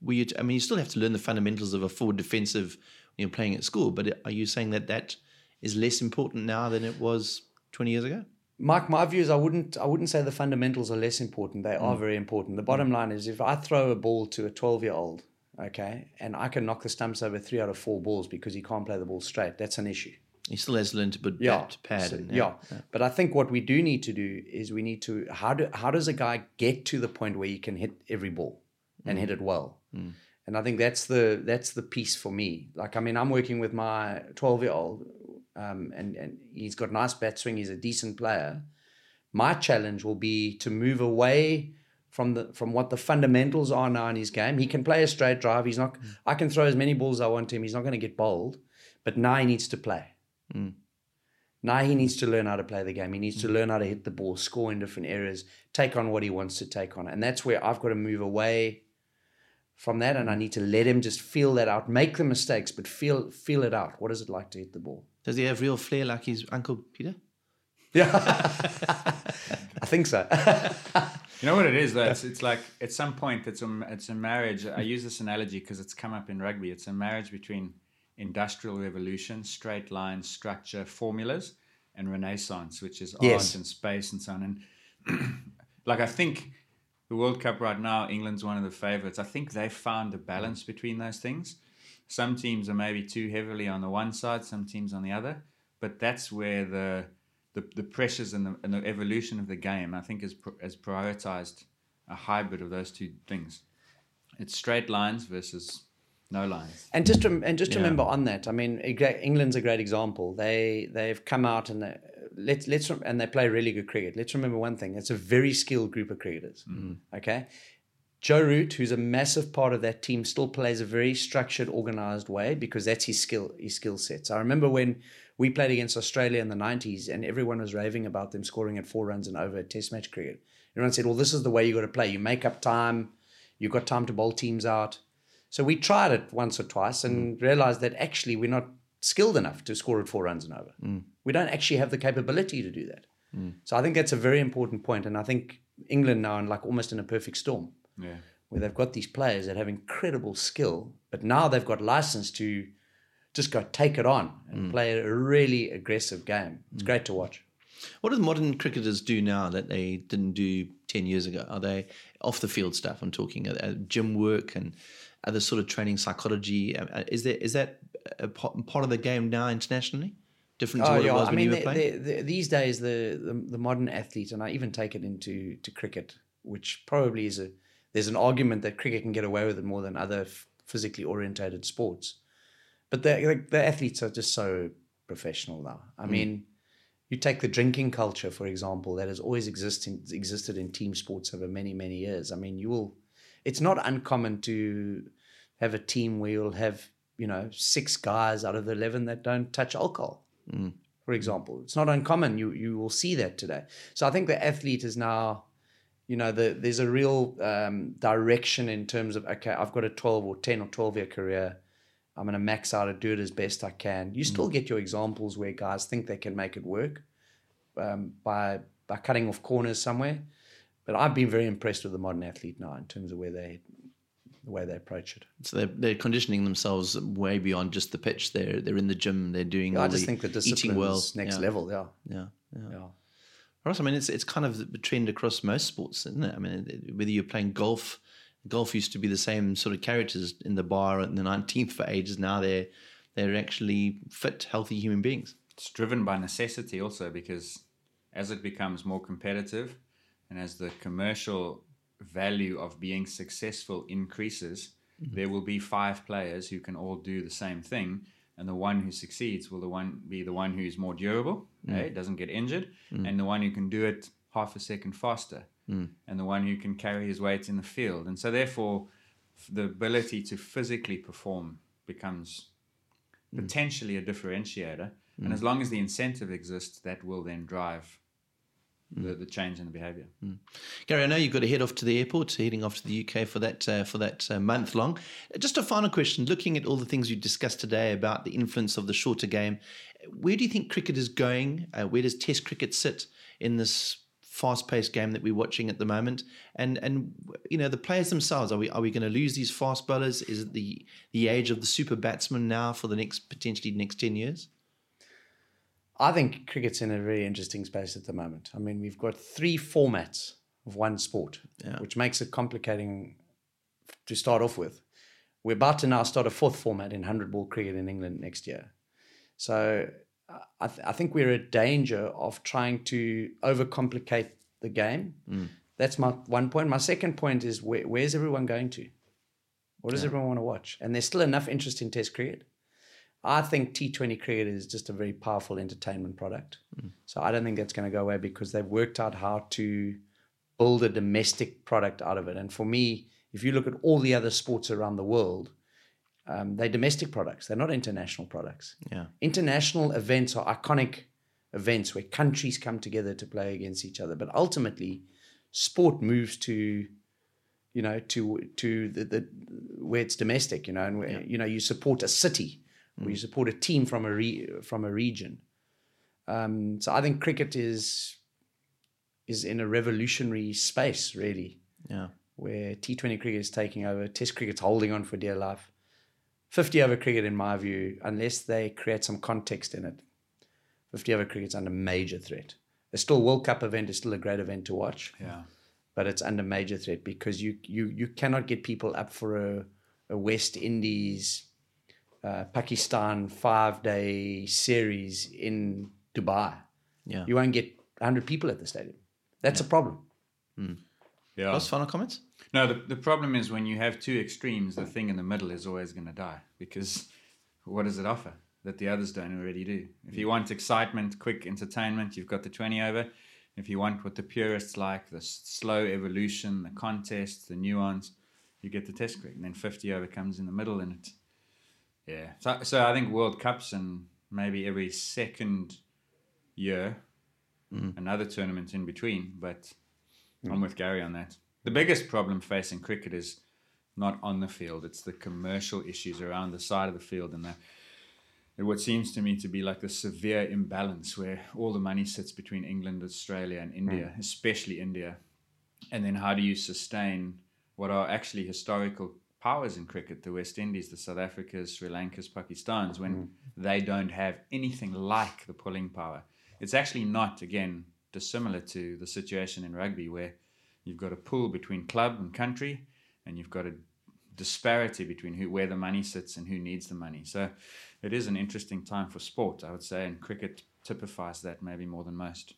where you? I mean, you still have to learn the fundamentals of a forward defensive when you're playing at school. But are you saying that that is less important now than it was 20 years ago? Mike, my view is I wouldn't I wouldn't say the fundamentals are less important. They are mm. very important. The bottom mm. line is if I throw a ball to a 12 year old, okay, and I can knock the stumps over three out of four balls because he can't play the ball straight, that's an issue. He still has to learn to put Yeah, bat, pad, So- and yeah. But I think what we do need to do is we need to how do how does a guy get to the point where he can hit every ball and mm. hit it well? And I think that's the that's the piece for me. Like I mean, I'm working with my 12 year old, um, and and he's got nice bat swing. He's a decent player. My challenge will be to move away from the from what the fundamentals are now in his game. He can play a straight drive. He's not. I can throw as many balls as I want to him. He's not going to get bowled, but now he needs to play. Now he needs to learn how to play the game. He needs to learn how to hit the ball, score in different areas, take on what he wants to take on. And that's where I've got to move away from that and I need to let him just feel that out. Make the mistakes, but feel feel it out. What is it like to hit the ball? Does he have real flair like his uncle Peter? Yeah. I think so. You know what it is though? It's, it's like at some point it's a it's a marriage. I use this analogy because it's come up in rugby. It's a marriage between industrial revolution, straight lines, structure, formulas, and Renaissance, which is Yes. art and space and so on. And like I think the World Cup right now, England's one of the favourites. I think they've found a balance between those things. Some teams are maybe too heavily on the one side, some teams on the other. But that's where the the, the pressures and the, and the evolution of the game, I think, has, pr- has prioritized a hybrid of those two things. It's straight lines versus No lines. And just rem- and just Yeah. remember on that, I mean, England's a great example. They they've come out and they, let's let's rem- and they play really good cricket. Let's remember one thing: it's a very skilled group of cricketers. Mm-hmm. Okay, Joe Root, who's a massive part of that team, still plays a very structured, organized way because that's his skill his skill sets. I remember when we played against Australia in the '90s, and everyone was raving about them scoring at four runs and over at Test match cricket. Everyone said, "Well, this is the way you got to play. You make up time. You've got time to bowl teams out." So we tried it once or twice and mm. realized that actually we're not skilled enough to score at four runs and over. Mm. We don't actually have the capability to do that. Mm. So I think that's a very important point, and I think England now, in like almost in a perfect storm, Yeah. where they've got these players that have incredible skill, but now they've got license to just go take it on and play a really aggressive game. It's great to watch. What do the modern cricketers do now that they didn't do 10 years ago? Are they off the field stuff? I'm talking uh, gym work and other sort of training psychology. Uh, uh, Is there is that a part of the game now internationally? Different to what it was I when mean, you were playing? the- the- these days the, the the modern athlete, and I even take it into to cricket, which probably is a there's an argument that cricket can get away with it more than other f- physically orientated sports, but the, the the athletes are just so professional now. I mm. mean, you take the drinking culture for example, that has always existing existed in team sports over many many years. I mean, you will, it's not uncommon to have a team where you'll have you know six guys out of the eleven that don't touch alcohol mm. for example. It's not uncommon. You you will see that today. So I think the athlete is now, you know, the, there's a real um, direction in terms of okay, I've got a 12 or 10 or 12 year career. I'm going to max out and do it as best I can. You still get your examples where guys think they can make it work um, by by cutting off corners somewhere. But I've been very impressed with the modern athlete now in terms of where they the way they approach it. So they're, they're conditioning themselves way beyond just the pitch. They're they're in the gym. They're doing. I all just the think the discipline well. is next yeah, level. Yeah, Yeah, yeah. yeah. Ross, I mean, it's it's kind of the trend across most sports, isn't it? I mean, whether you're playing golf, golf used to be the same sort of characters in the bar in the 19th for ages. Now they're they're actually fit, healthy human beings. It's driven by necessity also because as it becomes more competitive and as the commercial value of being successful increases, mm-hmm. there will be five players who can all do the same thing. And the one who succeeds will the one be the one who's more durable, mm. eh, doesn't get injured, mm. and the one who can do it half a second faster, mm. and the one who can carry his weight in the field. And so, therefore, the ability to physically perform becomes potentially a differentiator. And as long as the incentive exists, that will then drive the, the change in the behavior. Gary, I know you've got to head off to the airport, heading off to the UK for that uh, for that uh, month long. Just a final question: looking at all the things you discussed today about the influence of the shorter game, where do you think cricket is going? Uh, where does Test cricket sit in this fast-paced game that we're watching at the moment? And and you know the players themselves are we are we going to lose these fast bowlers? Is it the the age of the super batsman now for the next potentially next ten years? I think cricket's in a very interesting space at the moment. I mean, we've got three formats of one sport, which makes it complicating to start off with. We're about to now start a fourth format in 100 ball cricket in England next year. So I, th- I think we're at danger of trying to overcomplicate the game. Mm. That's my one point. My second point is where, where's everyone going to? What does everyone want to watch? And there's still enough interest in Test cricket. I think T20 cricket is just a very powerful entertainment product. So I don't think that's going to go away because they've worked out how to build a domestic product out of it. And for me, if you look at all the other sports around the world, um, they're domestic products. They're not international products. Yeah. International events are iconic events where countries come together to play against each other. But ultimately, sport moves to, you know, to to the, the where it's domestic. You know, and where you know you support a city, or you support a team from a re, from a region. Um, so I think cricket is is in a revolutionary space, really Yeah. where T20 cricket is taking over, Test cricket's holding on for dear life. 50 over cricket, in my view, unless they create some context in it, 50 over cricket's under major threat. The still World Cup event is still a great event to watch, Yeah. but it's under major threat because you you you cannot get people up for a, a West Indies, uh, Pakistan five day series in Dubai. Yeah. You won't get 100 people at the stadium. That's a problem. Yeah. Ross, final comments? No, the, the problem is when you have two extremes, the thing in the middle is always going to die because what does it offer that the others don't already do? If you want excitement, quick entertainment, you've got the 20 over. If you want what the purists like, the slow evolution, the contest, the nuance, you get the test cricket. And then 50 over comes in the middle and it, yeah. So, so I think World Cups and maybe every second year, mm. another tournament in between. But I'm mm. with Gary on that. The biggest problem facing cricket is not on the field; it's the commercial issues around the side of the field and the what seems to me to be like the severe imbalance where all the money sits between England, Australia, and India, mm. especially India. And then how do you sustain what are actually historical powers in cricket, the West Indies, the South Africas, Sri Lankas, Pakistans, when mm. they don't have anything like the pulling power? It's actually not, again, dissimilar to the situation in rugby where you've got a pool between club and country and you've got a disparity between who where the money sits and who needs the money. So it is an interesting time for sport, I would say, and cricket typifies that maybe more than most.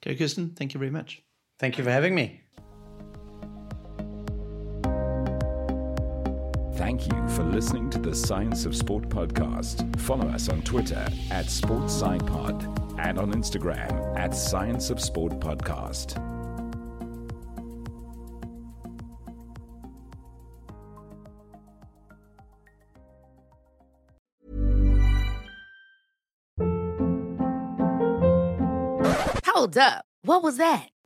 Gary Kirsten, thank you very much. Thank you for having me. Thank you for listening to the Science of Sport podcast. Follow us on Twitter at SportsSciPod and on Instagram at Science of Sport Podcast. Hold up. What was that?